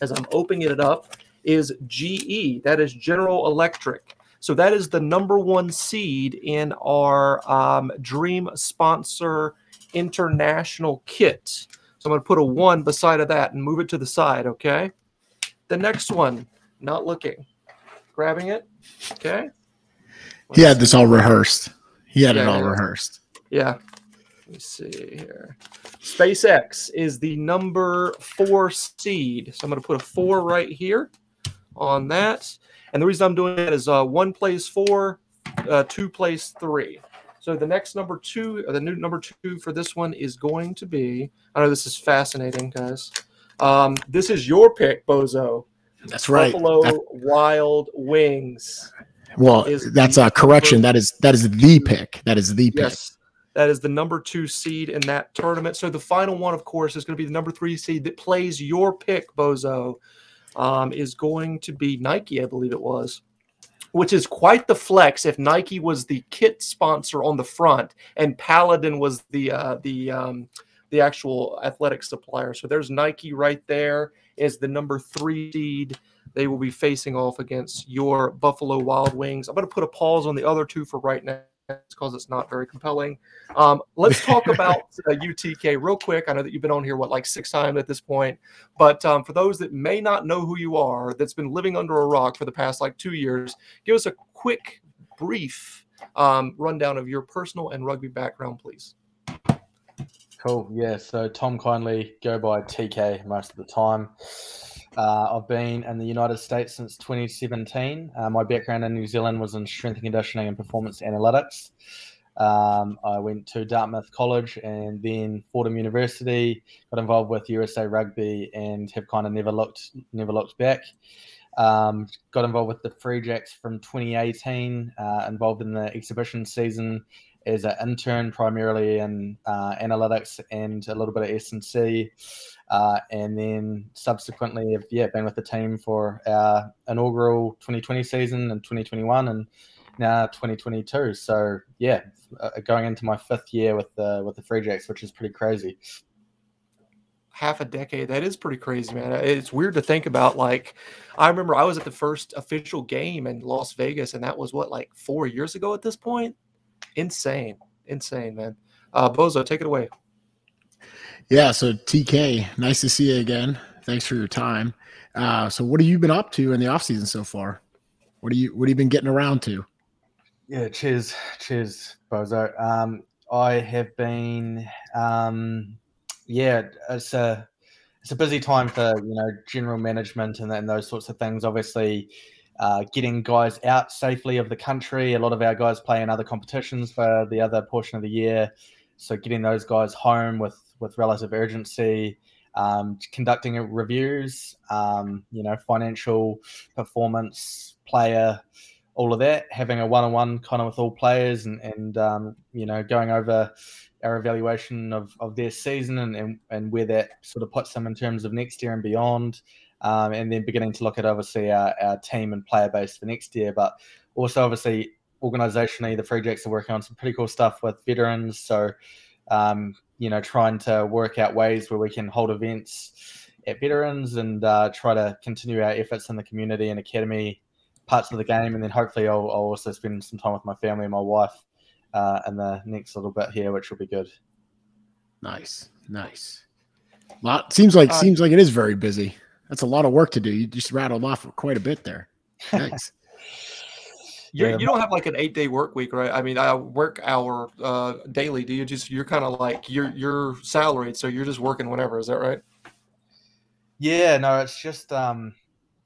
as I'm opening it up, is GE. That is General Electric. So that is the number one seed in our um, Dream Sponsor International kit. So I'm going to put a one beside of that and move it to the side, okay? The next one, not looking. Grabbing it, okay? Let's he had this all rehearsed. He had yeah, it all rehearsed. Yeah. Let me see here. SpaceX is the number four seed. So I'm going to put a four right here on that. And the reason I'm doing that is uh, one plays four, uh, two plays three. So the next number two, or the new number two for this one is going to be. I know this is fascinating, guys. Um, this is your pick, Bozo. That's right. Buffalo That- Wild Wings. well, is that's a correction. number- That is that is the pick. That is the pick. Yes. That is the number two seed in that tournament. So the final one, of course, is going to be the number three seed that plays your pick, Bozo. Um, is going to be Nike, I believe it was, which is quite the flex. If Nike was the kit sponsor on the front and Paladin was the uh, the um, the actual athletic supplier. So there's Nike right there is the number three seed. They will be facing off against your Buffalo Wild Wings. I'm going to put a pause on the other two for right now because it's not very compelling. Um, let's talk about uh, UTK real quick. I know that you've been on here what like six times at this point, but um, for those that may not know who you are, that's been living under a rock for the past like two years, give us a quick, brief um, rundown of your personal and rugby background, please. Cool. Yeah. So Tom Kindley go by TK most of the time. Uh, I've been in the United States since 2017. Uh, my background in New Zealand was in strength and conditioning and performance analytics. Um, I went to Dartmouth College and then Fordham University. Got involved with USA Rugby and have kind of never looked never looked back. Um, got involved with the Free Jacks from 2018. Uh, involved in the exhibition season as an intern, primarily in uh, analytics and a little bit of S and C, uh, and then subsequently, have yeah, been with the team for our inaugural 2020 season and 2021, and now 2022. So yeah, uh, going into my fifth year with the with the Free Jacks, which is pretty crazy. half a decade. That is pretty crazy, man. It's weird to think about. Like, I remember I was at the first official game in Las Vegas, and that was what, like four years ago at this point? Insane. Insane, man. Uh, Bozo, take it away. Yeah. So TK, nice to see you again. Thanks for your time. Uh, so what have you been up to in the off season so far? What are you What have you been getting around to? Yeah, cheers, cheers, Bozo. Um, I have been, um, yeah, it's a it's a busy time for you know general management and, and those sorts of things. Obviously, uh, getting guys out safely of the country. A lot of our guys play in other competitions for the other portion of the year, so getting those guys home with with relative urgency. Um, conducting reviews, um, you know, financial performance, player, all of that, having a one-on-one kind of with all players, and and um, you know going over our evaluation of, of their season and, and and where that sort of puts them in terms of next year and beyond, um, and then beginning to look at obviously our, our team and player base for next year, but also obviously organizationally, the Free Jacks are working on some pretty cool stuff with veterans, so. Um, you know, trying to work out ways where we can hold events at veterans and uh, try to continue our efforts in the community and academy parts of the game, and then hopefully I'll, I'll also spend some time with my family and my wife uh, in the next little bit here, which will be good. Nice, nice. Lot seems like Uh, seems like it is very busy. That's a lot of work to do. You just rattled off quite a bit there. Nice. You're, you don't have like an eight day work week, right? I mean, I work hour uh, daily. Do you just you're kind of like you're you're salaried, so you're just working whenever. Is that right? Yeah, no, it's just um,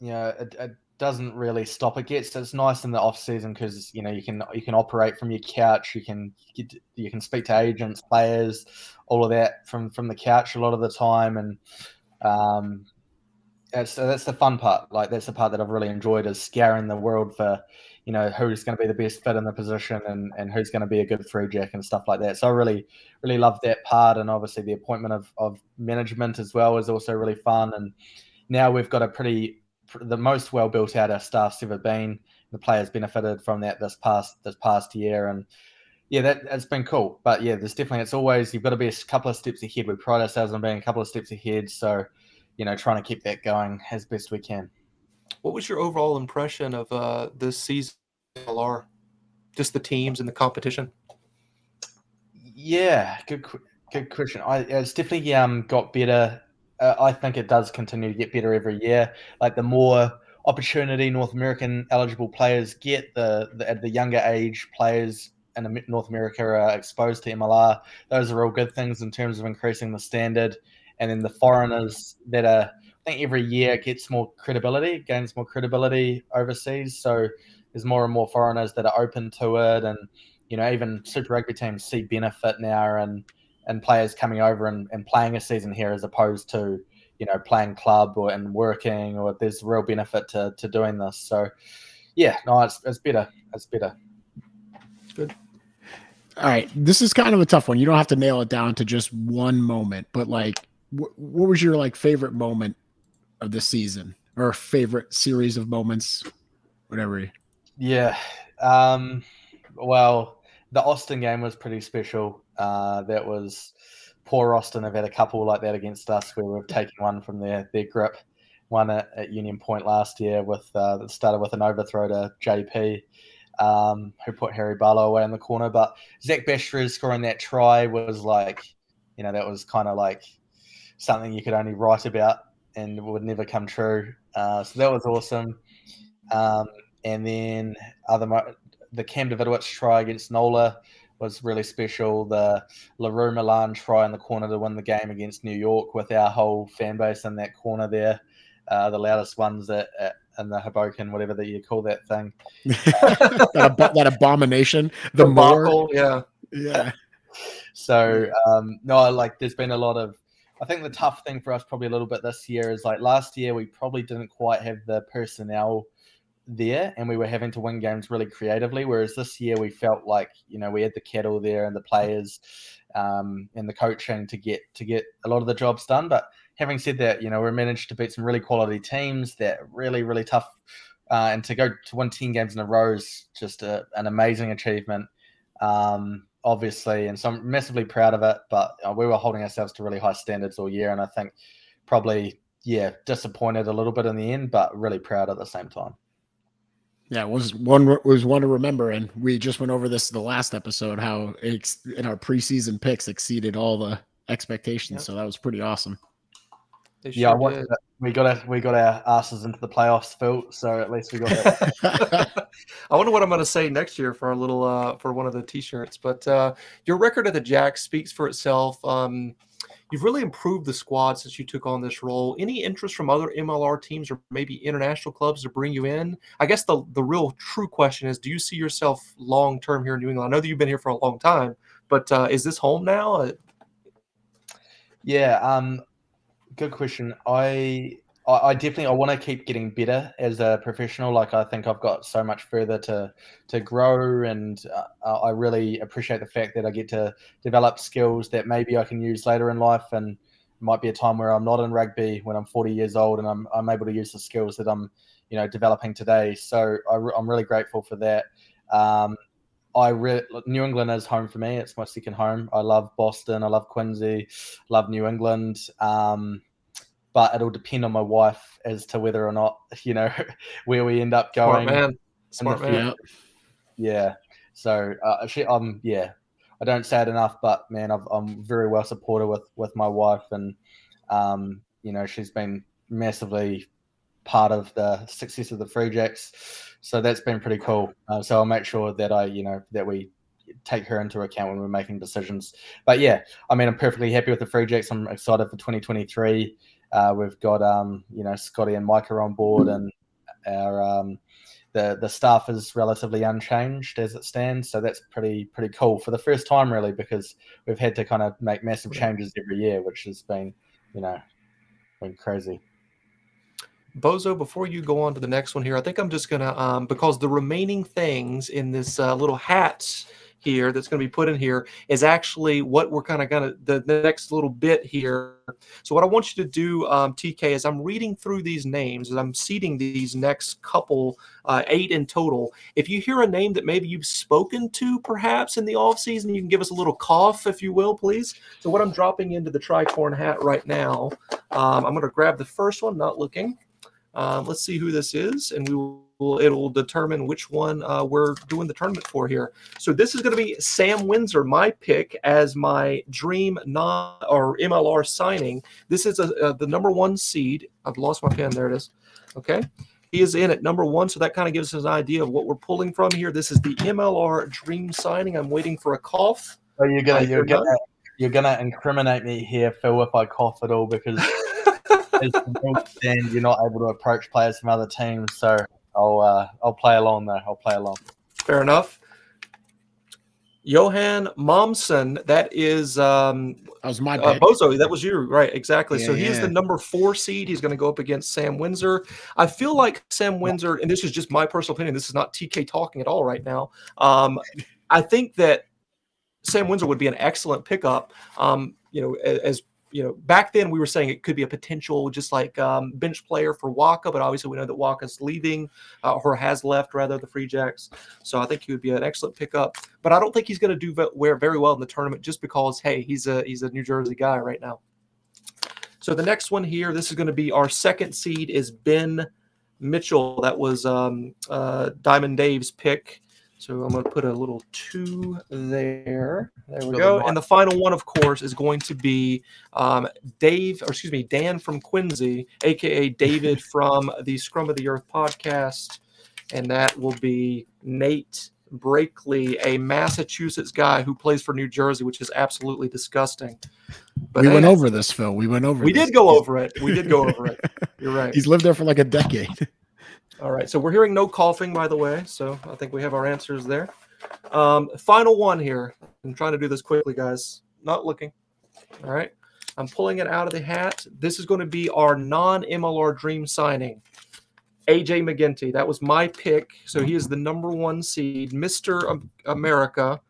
you know, it, it doesn't really stop. It gets it's nice in the off season because you know you can you can operate from your couch. You can get, you can speak to agents, players, all of that from from the couch a lot of the time, and um, that's so that's the fun part. Like that's the part that I've really enjoyed is scouring the world for you know who's going to be the best fit in the position and and who's going to be a good free jack and stuff like that. So I really really love that part, and obviously the appointment of of management as well is also really fun. And now we've got a pretty the most well built out our staff's ever been. The players benefited from that this past this past year, and yeah, that that's been cool. But yeah, there's definitely it's always you've got to be a couple of steps ahead. We pride ourselves on being a couple of steps ahead, so you know, trying to keep that going as best we can. What was your overall impression of uh, this season, LR? Just the teams and the competition. Yeah, good good question. I it's definitely um got better. Uh, I think it does continue to get better every year. Like the more opportunity North American eligible players get, the the, at the younger age players in North America are exposed to MLR. Those are all good things in terms of increasing the standard. And then the foreigners that are, I think every year gets more credibility, gains more credibility overseas. So there's more and more foreigners that are open to it, and you know even Super Rugby teams see benefit now and and players coming over and, and playing a season here as opposed to you know playing club or and working or there's real benefit to, to doing this. So yeah no it's, it's better. It's better. Good. All right. This is kind of a tough one. You don't have to nail it down to just one moment but like what was your like favorite moment of the season or favorite series of moments whatever yeah um well the austin game was pretty special uh that was poor Austin have had a couple like that against us where we've taken one from their their grip. One at, at Union Point last year with uh, that started with an overthrow to JP, um, who put Harry Barlow away in the corner. But Zach Bastries scoring that try was like, you know, that was kind of like something you could only write about and would never come true. Uh, so that was awesome. Um, and then other the Cam Davidowitz try against Nola was really special. The Le Roux Malan try in the corner to win the game against New York with our whole fan base in that corner there, uh, the loudest ones at, at in the Hoboken, whatever that you call that thing. that, that, abomination, the, the more, yeah, yeah. So um, no, like there's been a lot of. I think the tough thing for us probably a little bit this year is like last year we probably didn't quite have the personnel there and we were having to win games really creatively. Whereas this year we felt like, you know, we had the kettle there and the players um, and the coaching to get to get a lot of the jobs done. But having said that, you know, we managed to beat some really quality teams that really, really tough. Uh, and to go to win 10 games in a row is just a, an amazing achievement. Um, obviously, and so I'm massively proud of it. But uh, we were holding ourselves to really high standards all year, and I think probably yeah disappointed a little bit in the end, but really proud at the same time. Yeah, was one was one to remember, and we just went over this in the last episode how it's in our preseason picks exceeded all the expectations. Yep. So that was pretty awesome. Sure yeah, we got our, we got our asses into the playoffs, Phil. So at least we got that. I wonder what I'm going to say next year for a little uh, for one of the t-shirts. But uh, your record at the Jacks speaks for itself. Um, You've really improved the squad since you took on this role. Any interest from other MLR teams or maybe international clubs to bring you in? I guess the the real true question is: Do you see yourself long term here in New England? I know that you've been here for a long time, but uh, is this home now? Uh, yeah, um, good question. I I, definitely I want to keep getting better as a professional. Like I think I've got so much further to to grow, and uh, I really appreciate the fact that I get to develop skills that maybe I can use later in life. And might be a time where I'm not in rugby when I'm 40 years old, and I'm I'm able to use the skills that I'm you know developing today. So I, am really grateful for that. Um, I re- New England is home for me. It's my second home. I love Boston. I love Quincy. Love New England. Um, but it'll depend on my wife as to whether or not you know where we end up going. Smart man, smart man. Yeah. So uh, she, um, yeah, I don't say it enough, but man, i am very well supported with with my wife, and um, you know, she's been massively part of the success of the Free Jacks. So that's been pretty cool. Uh, so I'll make sure that I, you know, that we take her into account when we're making decisions. But yeah, I mean, I'm perfectly happy with the Free Jacks. I'm excited for 2023. Uh, we've got um, you know Scotty and Mike are on board, and our um, the the staff is relatively unchanged as it stands. So that's pretty pretty cool for the first time, really, because we've had to kind of make massive changes every year, which has been you know been crazy. Bozo, before you go on to the next one here, I think I'm just gonna um, because the remaining things in this uh, little hat here that's going to be put in here is actually what we're kind of going to the, next little bit here. So what I want you to do, um, TK, is I'm reading through these names as I'm seating these next couple, uh, eight in total. If you hear a name that maybe you've spoken to perhaps in the off season, you can give us a little cough, if you will, please. So what I'm dropping into the tricorn hat right now, um, I'm going to grab the first one, not looking. Um, let's see who this is, and we will it'll determine which one uh, we're doing the tournament for here. So this is going to be Sam Windsor, my pick as my dream non or MLR signing. This is a, a, the number one seed. I've lost my pen. There it is. Okay. he is in at number one. So that kind of gives us an idea of what we're pulling from here. This is the MLR dream signing. I'm waiting for a cough. So you're gonna you're gonna you're gonna incriminate me here, Phil, if I cough at all because as the rules stand, you're not able to approach players from other teams. So I'll uh, I'll play along though. I'll play along. Fair enough. Johan Momsen, that is um, That was my uh. Bozo. That was you, right? Exactly. so Yeah, he is the number four seed. He's going to go up against Sam Windsor. I feel like Sam Windsor, and this is just my personal opinion. This is not TK talking at all right now. Um, I think that Sam Windsor would be an excellent pickup. Um, you know, a- as you know, back then we were saying it could be a potential just like um, bench player for Waaka, but obviously we know that Waaka's leaving uh, or has left rather the Free Jacks. So I think he would be an excellent pickup. But I don't think he's going to do very well in the tournament just because hey, he's a he's a New Jersey guy right now. So the next one here, this is going to be our second seed is Ben Mitchell. That was um, uh, Diamond Dave's pick. So I'm going to put a little two there. There we go. And the final one, of course, is going to be um, Dave, or excuse me, Dan from Quincy, aka David from the Scrum of the Earth podcast, and that will be Nate Brakeley, a Massachusetts guy who plays for New Jersey, which is absolutely disgusting. But we hey, went over this, Phil. We went over. It. We this. did go over it. We did go over it. You're right. He's lived there for like a decade. All right. So we're hearing no coughing, by the way. So I think we have our answers there. Um, final one here. I'm trying to do this quickly, guys. Not looking. All right. I'm pulling it out of the hat. This is going to be our non MLR dream signing. AJ MacGinty. That was my pick. So he is the number one seed, Mr. America,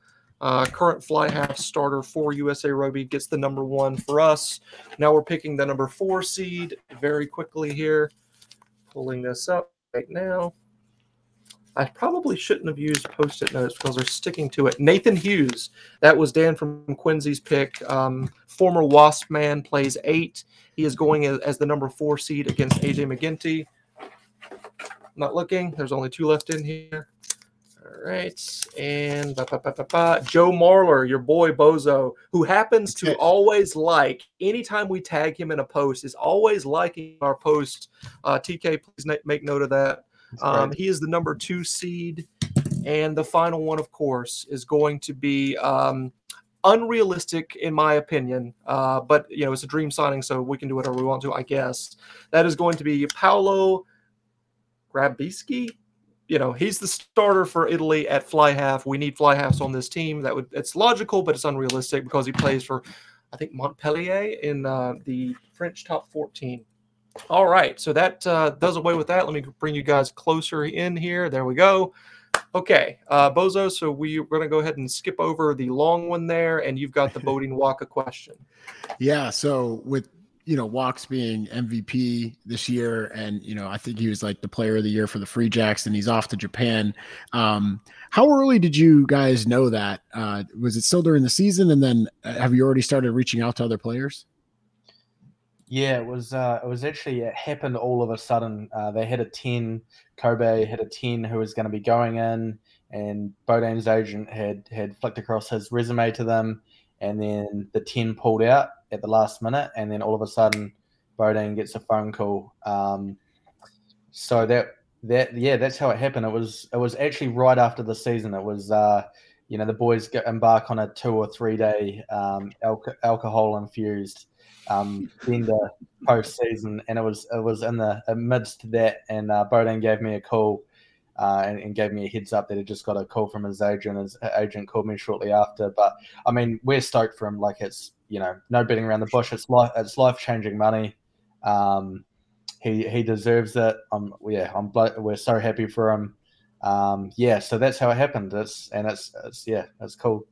uh, current fly half starter for USA Rugby, gets the number one for us. Now we're picking the number four seed very quickly here. Pulling this up right now. I probably shouldn't have used post-it notes because they're sticking to it. Nathan Hughes, that was Dan from Quincy's pick. Um, former Wasp man plays eight. He is going as, as the number four seed against AJ MacGinty. Not looking. There's only two left in here. All right, and ba, ba, ba, ba, ba. Joe Marler, your boy Bozo, who happens to always like anytime we tag him in a post, is always liking our post. Uh, TK, please na- make note of that. Um, he is the number two seed. And the final one, of course, is going to be um, unrealistic, in my opinion. Uh, but, you know, it's a dream signing, so we can do whatever we want to, I guess. That is going to be Paolo Garbisi. You know, he's the starter for Italy at fly half. We need fly halves on this team. That would it's logical, but it's unrealistic because he plays for, I think, Montpellier in uh, the French top 14. All right, so that uh, does away with that. Let me bring you guys closer in here. There we go. Okay, uh, Bozo. So we, we're going to go ahead and skip over the long one there, and you've got the Beaudein Waaka question. Yeah. So with you know Walks being MVP this year, and you know I think he was like the Player of the Year for the Free Jacks, and he's off to Japan. Um, how early did you guys know that? Uh, was it still during the season, and then uh, have you already started reaching out to other players? Yeah, it was. Uh, it was actually it happened all of a sudden. Uh, they had a ten. Kobe had a ten who was going to be going in, and Beaudein's agent had had flicked across his resume to them, and then the ten pulled out at the last minute, and then all of a sudden, Beaudein gets a phone call. Um, so that that yeah, that's how it happened. It was it was actually right after the season. It was. Uh, you know the boys embark on a two or three day um, alco- alcohol infused um, bender postseason, and it was it was in the amidst that, and uh, Beaudein gave me a call uh, and, and gave me a heads up that he just got a call from his agent. His agent called me shortly after, but I mean we're stoked for him. Like it's you know no beating around the bush. It's life it's life changing money. Um, he he deserves it. Um, yeah, I'm we're so happy for him. Um, yeah, so that's how it happened. It's and it's it's yeah, it's cool.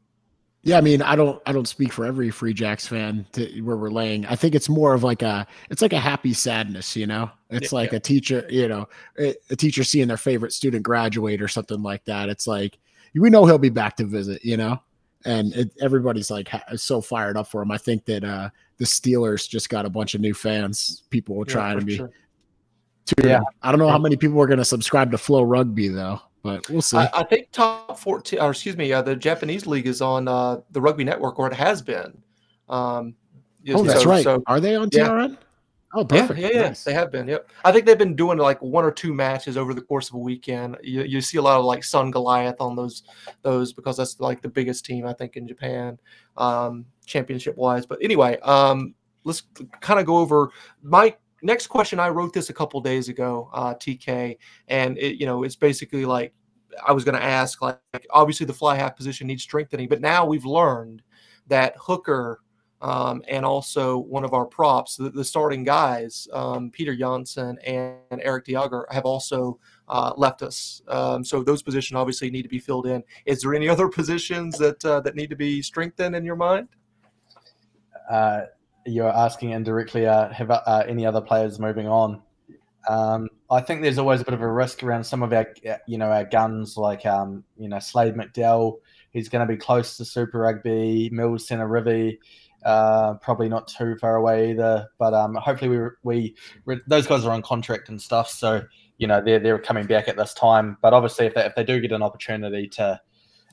Yeah, I mean, I don't, I don't speak for every Free Jacks fan to where we're laying. I think it's more of like a, it's like a happy sadness, you know. It's Yeah, like a teacher, you know, a, a teacher seeing their favorite student graduate or something like that. It's like we know he'll be back to visit, you know, and it, everybody's like ha- so fired up for him. I think that uh the Steelers just got a bunch of new fans. People will try Yeah, to be. sure. tuning Yeah. I don't know how many people are going to subscribe to FloRugby though, but we'll see. I, I think top 14, or excuse me, uh, the Japanese league is on uh, the Rugby Network, or it has been. Um, oh, that's so- right. So are they on yeah. TRN? Oh, perfect. Yeah, yeah, yeah. Nice. They have been. Yep. I think they've been doing like one or two matches over the course of a weekend. You, you see a lot of like Sungoliath on those those because that's like the biggest team I think in Japan, um, championship wise. But anyway, um, let's kind of go over my next question. I wrote this a couple days ago, uh, TK, and it you know it's basically like I was going to ask like obviously the fly half position needs strengthening, but now we've learned that Hooker um, and also one of our props, the, the starting guys, um, Peter Janssen and, Eric Diager, have also uh, left us. Um, so those positions obviously need to be filled in. Is there any other positions that uh, that need to be strengthened in your mind? Uh, you're asking indirectly, uh, have uh, any other players moving on? Um, I think there's always a bit of a risk around some of our, you know, our guns like, um, you know, Slade McDowell. He's going to be close to Super Rugby. Mills Center. Uh, probably not too far away either. But um, hopefully we, we those guys are on contract and stuff, so you know they're they're coming back at this time. But obviously, if they if they do get an opportunity to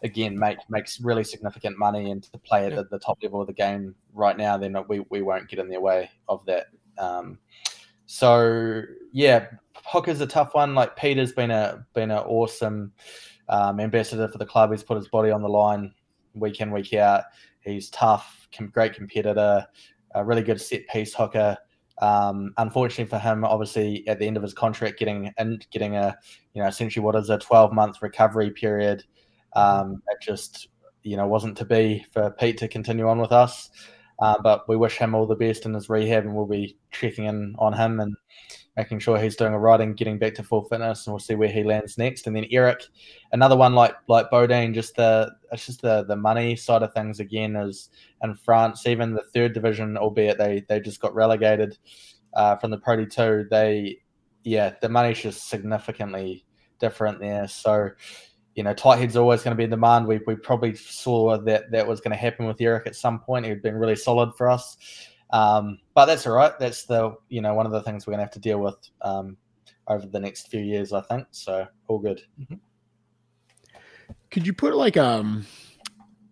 again make makes really significant money and to play at the, top level of the game right now, then we, we won't get in their way of that. Um, so yeah, Hooker's a tough one. Like Peter's been a been an awesome um, ambassador for the club. He's put his body on the line week in week out. He's tough, great competitor, a really good set piece hooker. Um, unfortunately for him, obviously at the end of his contract, getting and getting a you know essentially what is a 12 month recovery period, um, it just you know wasn't to be for Pete to continue on with us. Uh, but we wish him all the best in his rehab, and we'll be checking in on him and making sure he's doing all right and getting back to full fitness, and we'll see where he lands next. And then Eric, another one like like Beaudein, just the it's just the the money side of things again is in France, even the third division, albeit they they just got relegated uh, from the Pro D2. They yeah, the money's just significantly different there. So you know, tight head's always going to be in demand. We, we probably saw that that was going to happen with Eric at some point. He'd been really solid for us. Um, but that's all right. That's the, you know, one of the things we're going to have to deal with um, over the next few years, I think. So all good. Mm-hmm. Could you put like um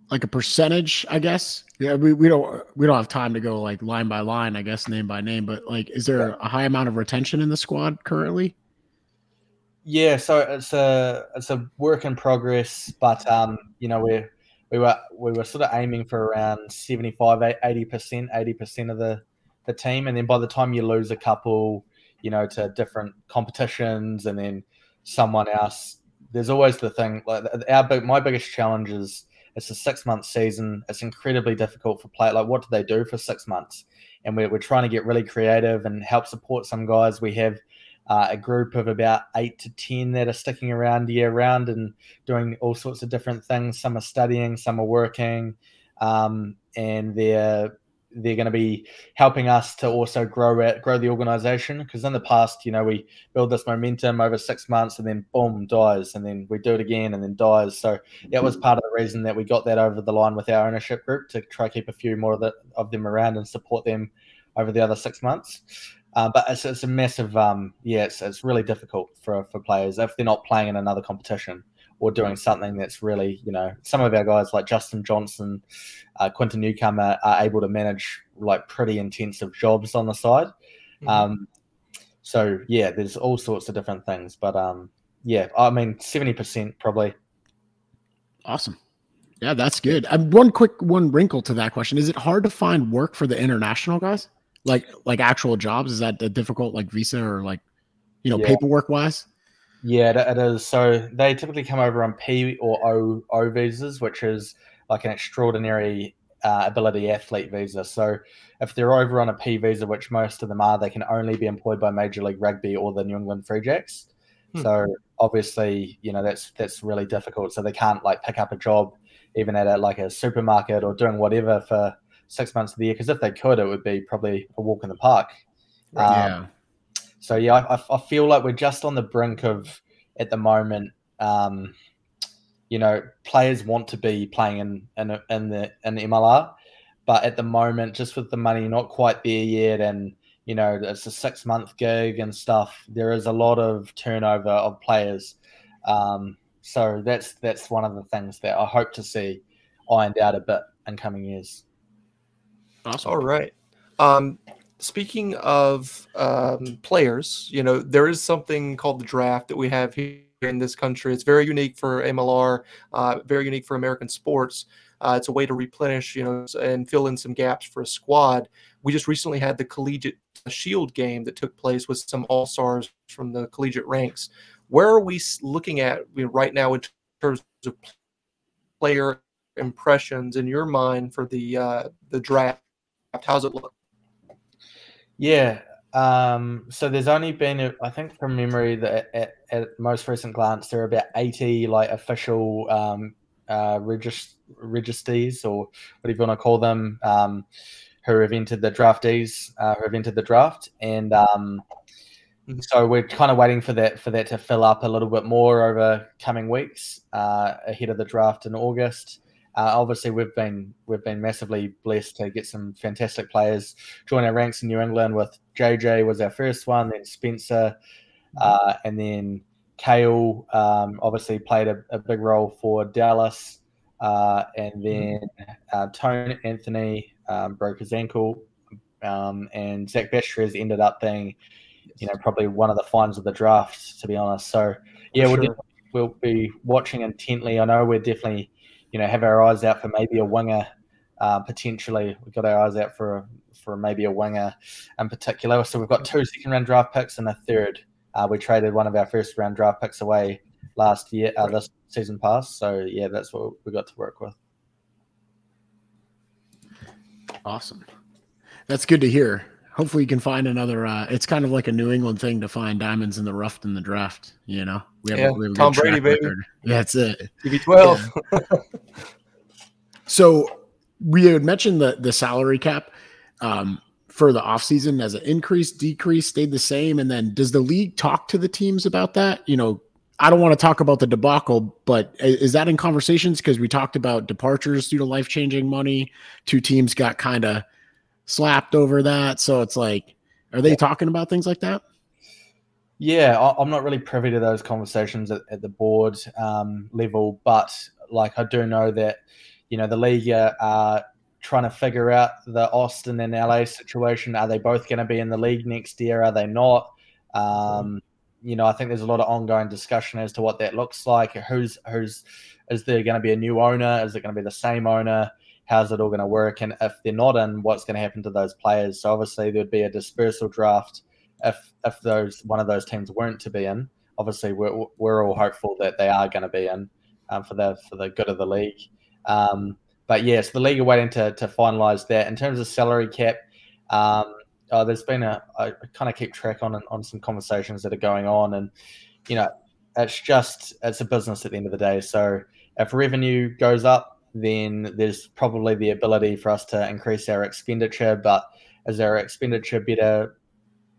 like a percentage, I guess? Yeah, we, we don't we don't have time to go like line by line, I guess, name by name, but like is there a high amount of retention in the squad currently? Yeah, so it's a it's a work in progress, but um, you know, we we were we were sort of aiming for around 75 80 percent 80 percent of the the team and then by the time you lose a couple you know to different competitions and then someone else there's always the thing like our big my biggest challenge is it's a six month season. It's incredibly difficult for play like what do they do for six months? And we're, we're trying to get really creative and help support some guys. We have uh, a group of about eight to 10 that are sticking around year round and doing all sorts of different things. Some are studying, some are working, um, and they're they're going to be helping us to also grow it, grow the organization. Because in the past, you know, we build this momentum over six months and then boom, dies, and then we do it again and then dies. So that was part of the reason that we got that over the line with our ownership group to try keep a few more of, the, of them around and support them over the other six months. Uh, but it's, it's a massive, um, yeah, it's, it's really difficult for, for players if they're not playing in another competition or doing something that's really, you know, some of our guys like Justin Johnson, uh, Quinton Newcomer are able to manage like pretty intensive jobs on the side. Mm-hmm. Um, so yeah, there's all sorts of different things, but um, yeah, I mean, seventy percent probably. Awesome. Yeah, that's good. Um, one quick one wrinkle to that question: Is it hard to find work for the international guys? Like like actual jobs? Is that difficult, like visa or like you know yeah. paperwork wise? Yeah, it is. So they typically come over on P or O O visas, which is like an extraordinary uh, ability athlete visa. So if they're over on a P visa, which most of them are, they can only be employed by Major League Rugby or the New England Free Jacks. Hmm. So obviously, you know that's that's really difficult. So they can't like pick up a job even at a, like a supermarket or doing whatever for six months of the year because if they could, it would be probably a walk in the park. Um, yeah. So yeah, I, I, feel like we're just on the brink of at the moment. Um, you know, players want to be playing in in, in the in MLR, but at the moment, just with the money not quite there yet, and you know, it's a six month gig and stuff. There is a lot of turnover of players. Um, so that's that's one of the things that I hope to see ironed out a bit in coming years. Awesome. All right. Um, speaking of um, players, you know, there is something called the draft that we have here in this country. It's very unique for MLR, uh, very unique for American sports. Uh, it's a way to replenish, you know, and fill in some gaps for a squad. We just recently had the collegiate shield game that took place with some all stars from the collegiate ranks. Where are we looking at right now in terms of player impressions in your mind for the uh, the draft? How's it look? Yeah. Um, so there's only been, I think, from memory, that at, at, most recent glance, there are about 80 like official um, uh, regist- registries or whatever you want to call them, um, who have entered the draftees, uh, who have entered the draft, and um, mm-hmm. so we're kind of waiting for that for that to fill up a little bit more over coming weeks uh, ahead of the draft in August. Uh, obviously, we've been we've been massively blessed to get some fantastic players join our ranks in New England. With JJ was our first one, then Spencer, uh, and then Kale um, obviously played a, a, big role for Dallas, uh, and mm-hmm. then uh, Tone Anthony um, broke his ankle, um, and Zach Bastries ended up being, you know, probably one of the finds of the draft, to be honest. So yeah, sure. we'll, we'll be watching intently. I know we're definitely, you know, have our eyes out for maybe a winger. Uh, potentially, we've got our eyes out for for maybe a winger in particular. So we've got two second round draft picks and a third uh, we traded one of our first round draft picks away last year, uh, this season past. So yeah, that's what we got to work with. Awesome. That's good to hear. Hopefully, you can find another. Uh, it's kind of like a New England thing to find diamonds in the rough in the draft. You know, we have, yeah, we have Tom Brady, baby. Yeah, that's it. TB12. Yeah. so we had mentioned the the salary cap. Um, for the offseason as an increase, decrease, stayed the same? And then does the league talk to the teams about that? You know, I don't want to talk about the debacle, but is that in conversations? Because we talked about departures due to life changing money. Two teams got kind of slapped over that. So it's like, are they talking about things like that? Yeah, I'm not really privy to those conversations at, at the board um, level, but like I do know that you know the league are trying to figure out the Austin and LA situation. Are they both going to be in the league next year? Are they not? Um, you know, I think there's a lot of ongoing discussion as to what that looks like. Who's who's is there going to be a new owner? Is it going to be the same owner? How's it all going to work? And if they're not in, what's going to happen to those players? So obviously there'd be a dispersal draft if if those one of those teams weren't to be in. Obviously, we're we're all hopeful that they are going to be in um, for the for the good of the league. Um, but yes, the league are waiting to to finalise that. In terms of salary cap, um, oh, there's been a I kind of keep track on on some conversations that are going on, and you know, it's just it's a business at the end of the day. So if revenue goes up, then there's probably the ability for us to increase our expenditure. But is our expenditure better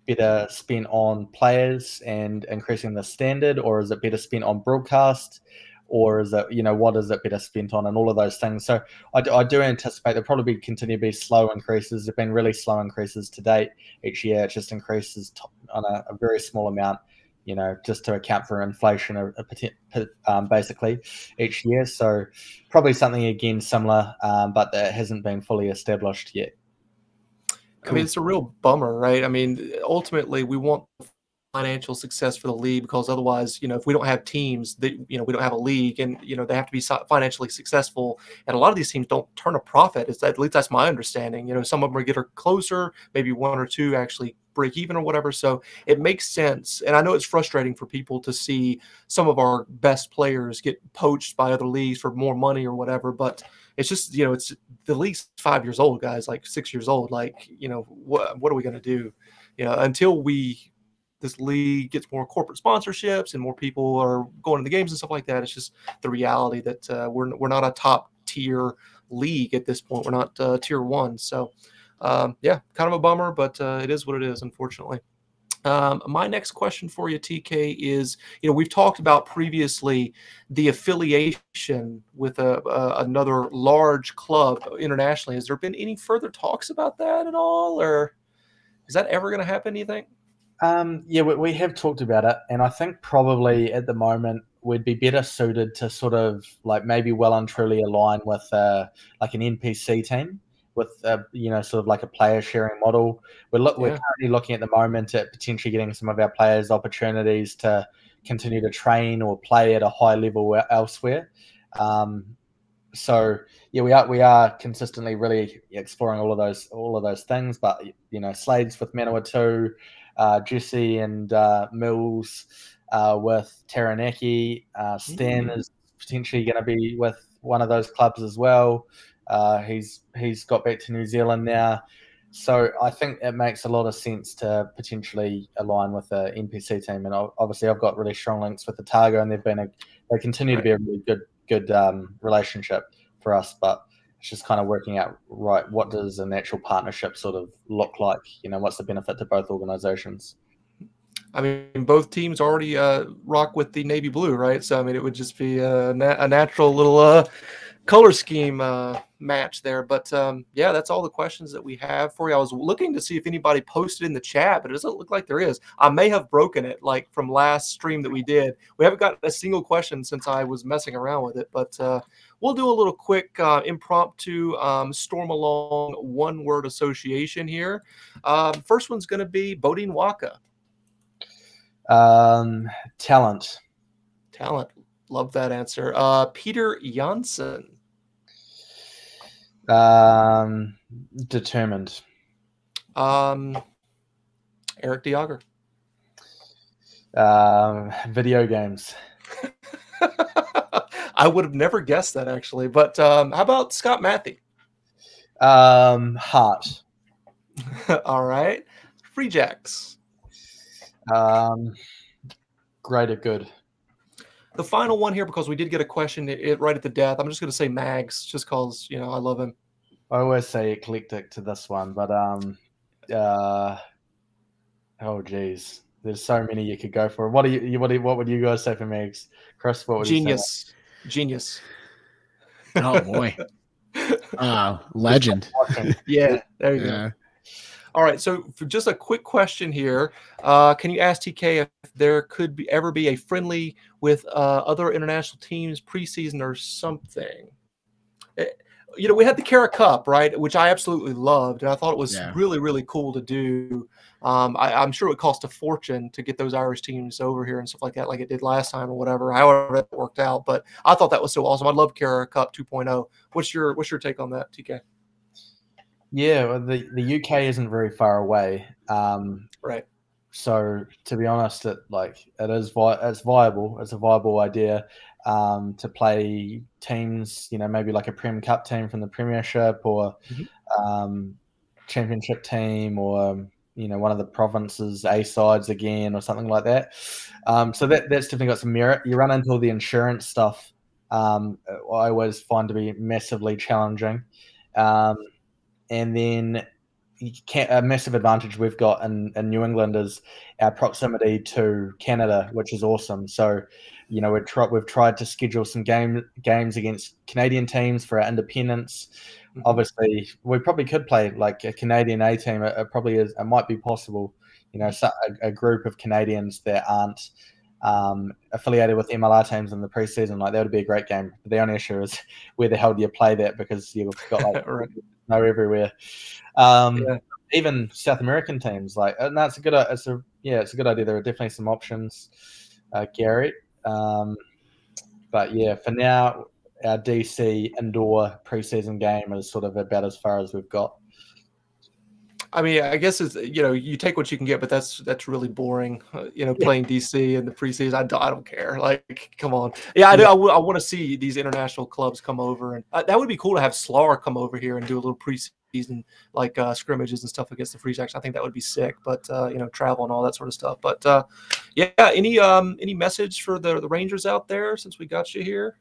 better spent on players and increasing the standard, or is it better spent on broadcast? or is it you know what is it better spent on and all of those things so i do, I do anticipate there'll probably continue to be slow increases there've been really slow increases to date each year it just increases on a, a very small amount you know just to account for inflation or, um, basically each year so probably something again similar um, but that hasn't been fully established yet I mean, it's a real bummer, right? I mean, ultimately, we want financial success for the league because otherwise, you know, if we don't have teams that, you know, we don't have a league and, you know, they have to be financially successful. And a lot of these teams don't turn a profit. It's at least that's my understanding. You know, some of them are getting closer, maybe one or two actually break even or whatever. So it makes sense. And I know it's frustrating for people to see some of our best players get poached by other leagues for more money or whatever. But it's just, you know, it's the league's five years old, guys, like six years old. Like, you know, what, what are we going to do? You know, until we this league gets more corporate sponsorships and more people are going to the games and stuff like that. It's just the reality that uh, we're we're not a top tier league at this point. We're not uh, tier one. So um, yeah, kind of a bummer, but uh, it is what it is, unfortunately. Um, my next question for you, TK, is you know we've talked about previously the affiliation with a, a, another large club internationally. Has there been any further talks about that at all, or is that ever going to happen? Do you think? Um, yeah, we, we have talked about it, and I think probably at the moment we'd be better suited to sort of like maybe well and truly align with uh, like an NPC team. With uh, you know sort of like a player sharing model. We're look, we're currently looking at the moment at potentially getting some of our players opportunities to continue to train or play at a high level elsewhere. Um, so yeah, we are we are consistently really exploring all of those all of those things. But you know, Slades with Manawatu, uh, Jesse and uh, Mills uh, with Taranaki. Uh, Stan Mm. is potentially going to be with one of those clubs as well. Uh, he's he's got back to New Zealand now, so I think it makes a lot of sense to potentially align with the NPC team. And obviously, I've got really strong links with Otago, and they've been a they continue to be a really good good um, relationship for us. But it's just kind of working out right what does a natural partnership sort of look like? You know, what's the benefit to both organizations? I mean, both teams already uh, rock with the navy blue, right? So I mean, it would just be a, na- a natural little uh, color scheme uh, match there. But um, yeah, that's all the questions that we have for you. I was looking to see if anybody posted in the chat, but it doesn't look like there is. I may have broken it, like from last stream that we did. We haven't got a single question since I was messing around with it, but uh, we'll do a little quick uh, impromptu um, Stormalong one word association here. Um, first one's going to be Beaudein Waaka. Um, talent. Talent. Love that answer. Uh, Peter Janssen. Um, determined. Um, Eric Diager. Um, video games. I would have never guessed that actually. But um, how about Scott Matthew? Um, heart. All right. Free Jacks. Um, greater good. The final one here, because we did get a question it, it right at the death. I'm just going to say Mags, just because you know I love him. I always say eclectic to this one, but um, uh, oh geez, there's so many you could go for. What do you? you- What do you, What would you guys say for Mags? Chris, what would Genius. Genius. Oh boy. Uh, legend. Yeah. There you go. All right. So, for just a quick question here, uh, can you ask TK if there could be ever be a friendly with uh, other international teams preseason or something? Eh, You know, we had the Cara Cup, right, which I absolutely loved, and I thought it was Yeah. really, really cool to do. Um, I, I'm sure it would cost a fortune to get those Irish teams over here and stuff like that, like it did last time or whatever. However, it worked out, but I thought that was so awesome. I love Cara Cup 2.0. What's your What's your take on that, TK? Yeah, well, the the UK isn't very far away. Um, Right. so to be honest, it like it is vi- it's viable. It's a viable idea um, to play teams. You know, maybe like a Prem Cup team from the Premiership or Mhm. um, Championship team or you know one of the provinces A sides again or something like that. Um, so that that's definitely got some merit. You run into all the insurance stuff. Um, I always find to be massively challenging. Um, and then a massive advantage we've got in, in New England is our proximity to Canada, which is awesome. So, you know, we've tried we've tried to schedule some game games against Canadian teams for our independence. Mhm. Obviously, we probably could play like a Canadian A team. It, it probably is. It might be possible. You know, so, a, a group of Canadians that aren't um, affiliated with MLR teams in the preseason, like that would be a great game. But the only issue is where the hell do you play that because you've got like Right. Snow everywhere. Um, Yeah. Even South American teams, like, and that's a good. uh, It's a yeah, it's a good idea. There are definitely some options, uh, Gary. Um, but yeah, for now, our DC indoor preseason game is sort of about as far as we've got. I mean, I guess it's you know you take what you can get, but that's that's really boring. Uh, you know, playing DC in the preseason, I don't, I don't care. Like, come on, yeah, I do. I, want to see these international clubs come over, and uh, that would be cool to have Slar come over here and do a little preseason like uh, scrimmages and stuff against the Free Jacks. I think that would be sick. But uh, you know, travel and all that sort of stuff. But uh, yeah, any um any message for the the Rangers out there since we got you here?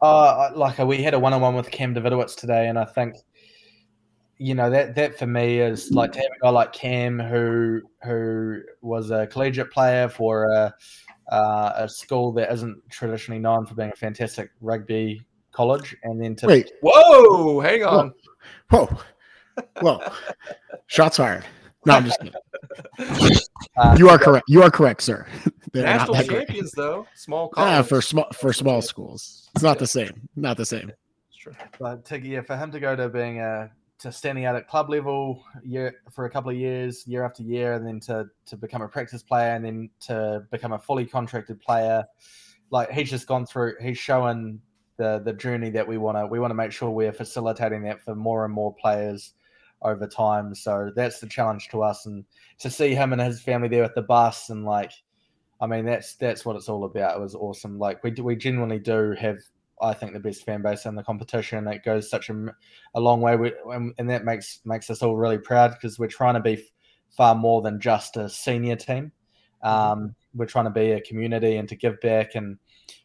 Uh, like we had a one-on-one with Cam Davidowitz today, and I think you know that that for me is like to have a guy like Cam who who was a collegiate player for a uh, a school that isn't traditionally known for being a fantastic rugby college, and then to Wait. Whoa, hang on. Whoa. Whoa. Shots fired. No, I'm just kidding. uh, You are correct. You are correct, sir. They're National that great. champions though, small Ah, college. for small for small schools. It's not the same. Not the same. It's true. But to, yeah, for him to go to being a to standing out at club level year for a couple of years, year after year, and then to to become a practice player, and then to become a fully contracted player, like he's just gone through. He's shown the the journey that we want to we want to make sure we're facilitating that for more and more players over time. So that's the challenge to us, and to see him and his family there with the bus and like, I mean, that's that's what it's all about. It was awesome. Like we we genuinely do have I think the best fan base in the competition. It goes such a, a long way, we, and that makes makes us all really proud because we're trying to be far more than just a senior team. Mm-hmm. Um, we're trying to be a community and to give back and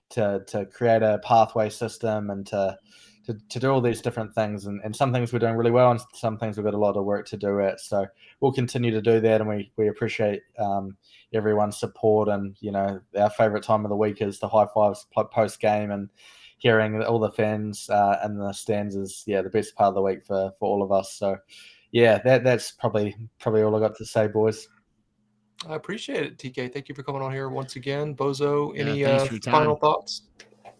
to to create a pathway system and to to, to do all these different things and, and some things we're doing really well and some things we've got a lot of work to do at so we'll continue to do that and we we appreciate um, everyone's support and you know our favorite time of the week is the high fives post game and hearing all the fans uh, in the stands is yeah the best part of the week for for all of us. So yeah, that that's probably probably all I got to say, boys. I appreciate it, TK. Thank you for coming on here once again. Bozo, any yeah, uh, final thoughts?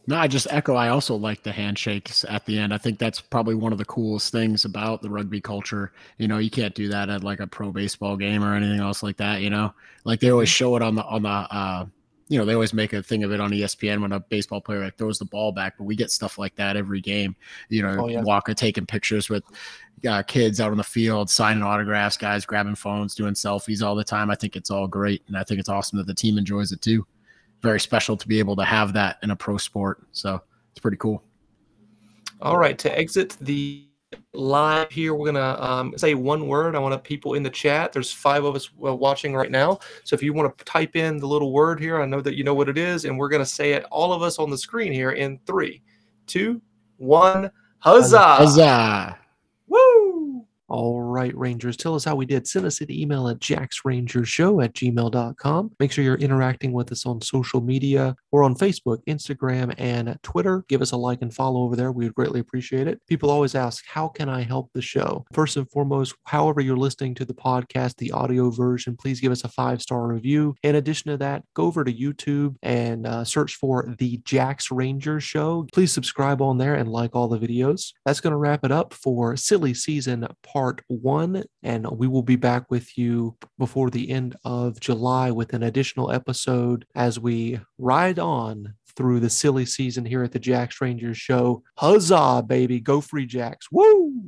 No, I just echo. I also like the handshakes at the end. I think that's probably one of the coolest things about the rugby culture. You know, you can't do that at like a pro baseball game or anything else like that. You know, like they always mm-hmm. show it on the on the uh, you know, they always make a thing of it on ESPN when a baseball player like throws the ball back, but we get stuff like that every game. You know, oh, yeah. Walker taking pictures with uh, kids out on the field, signing autographs, guys grabbing phones, doing selfies all the time. I think it's all great, and I think it's awesome that the team enjoys it too. Very special to be able to have that in a pro sport. So it's pretty cool. All right, to exit the live here. We're gonna um, say one word. I want people in the chat. There's five of us uh, watching right now. So if you want to type in the little word here, I know that you know what it is, and we're gonna say it all of us on the screen here in three, two, one. Huzzah! Huzzah! All right, Rangers, tell us how we did. Send us an email at jacksrangershow at gmail.com. Make sure you're interacting with us on social media or on Facebook, Instagram, and Twitter. Give us a like and follow over there. We would greatly appreciate it. People always ask, how can I help the show? First and foremost, however you're listening to the podcast, the audio version, please give us a five star review. In addition to that, go over to YouTube and uh, search for the Jacks Rangers Show. Please subscribe on there and like all the videos. That's going to wrap it up for silly season part part one, and we will be back with you before the end of July with an additional episode as we ride on through the silly season here at the Jacks Rangers show. Huzzah, baby. Go free Jacks. Woo!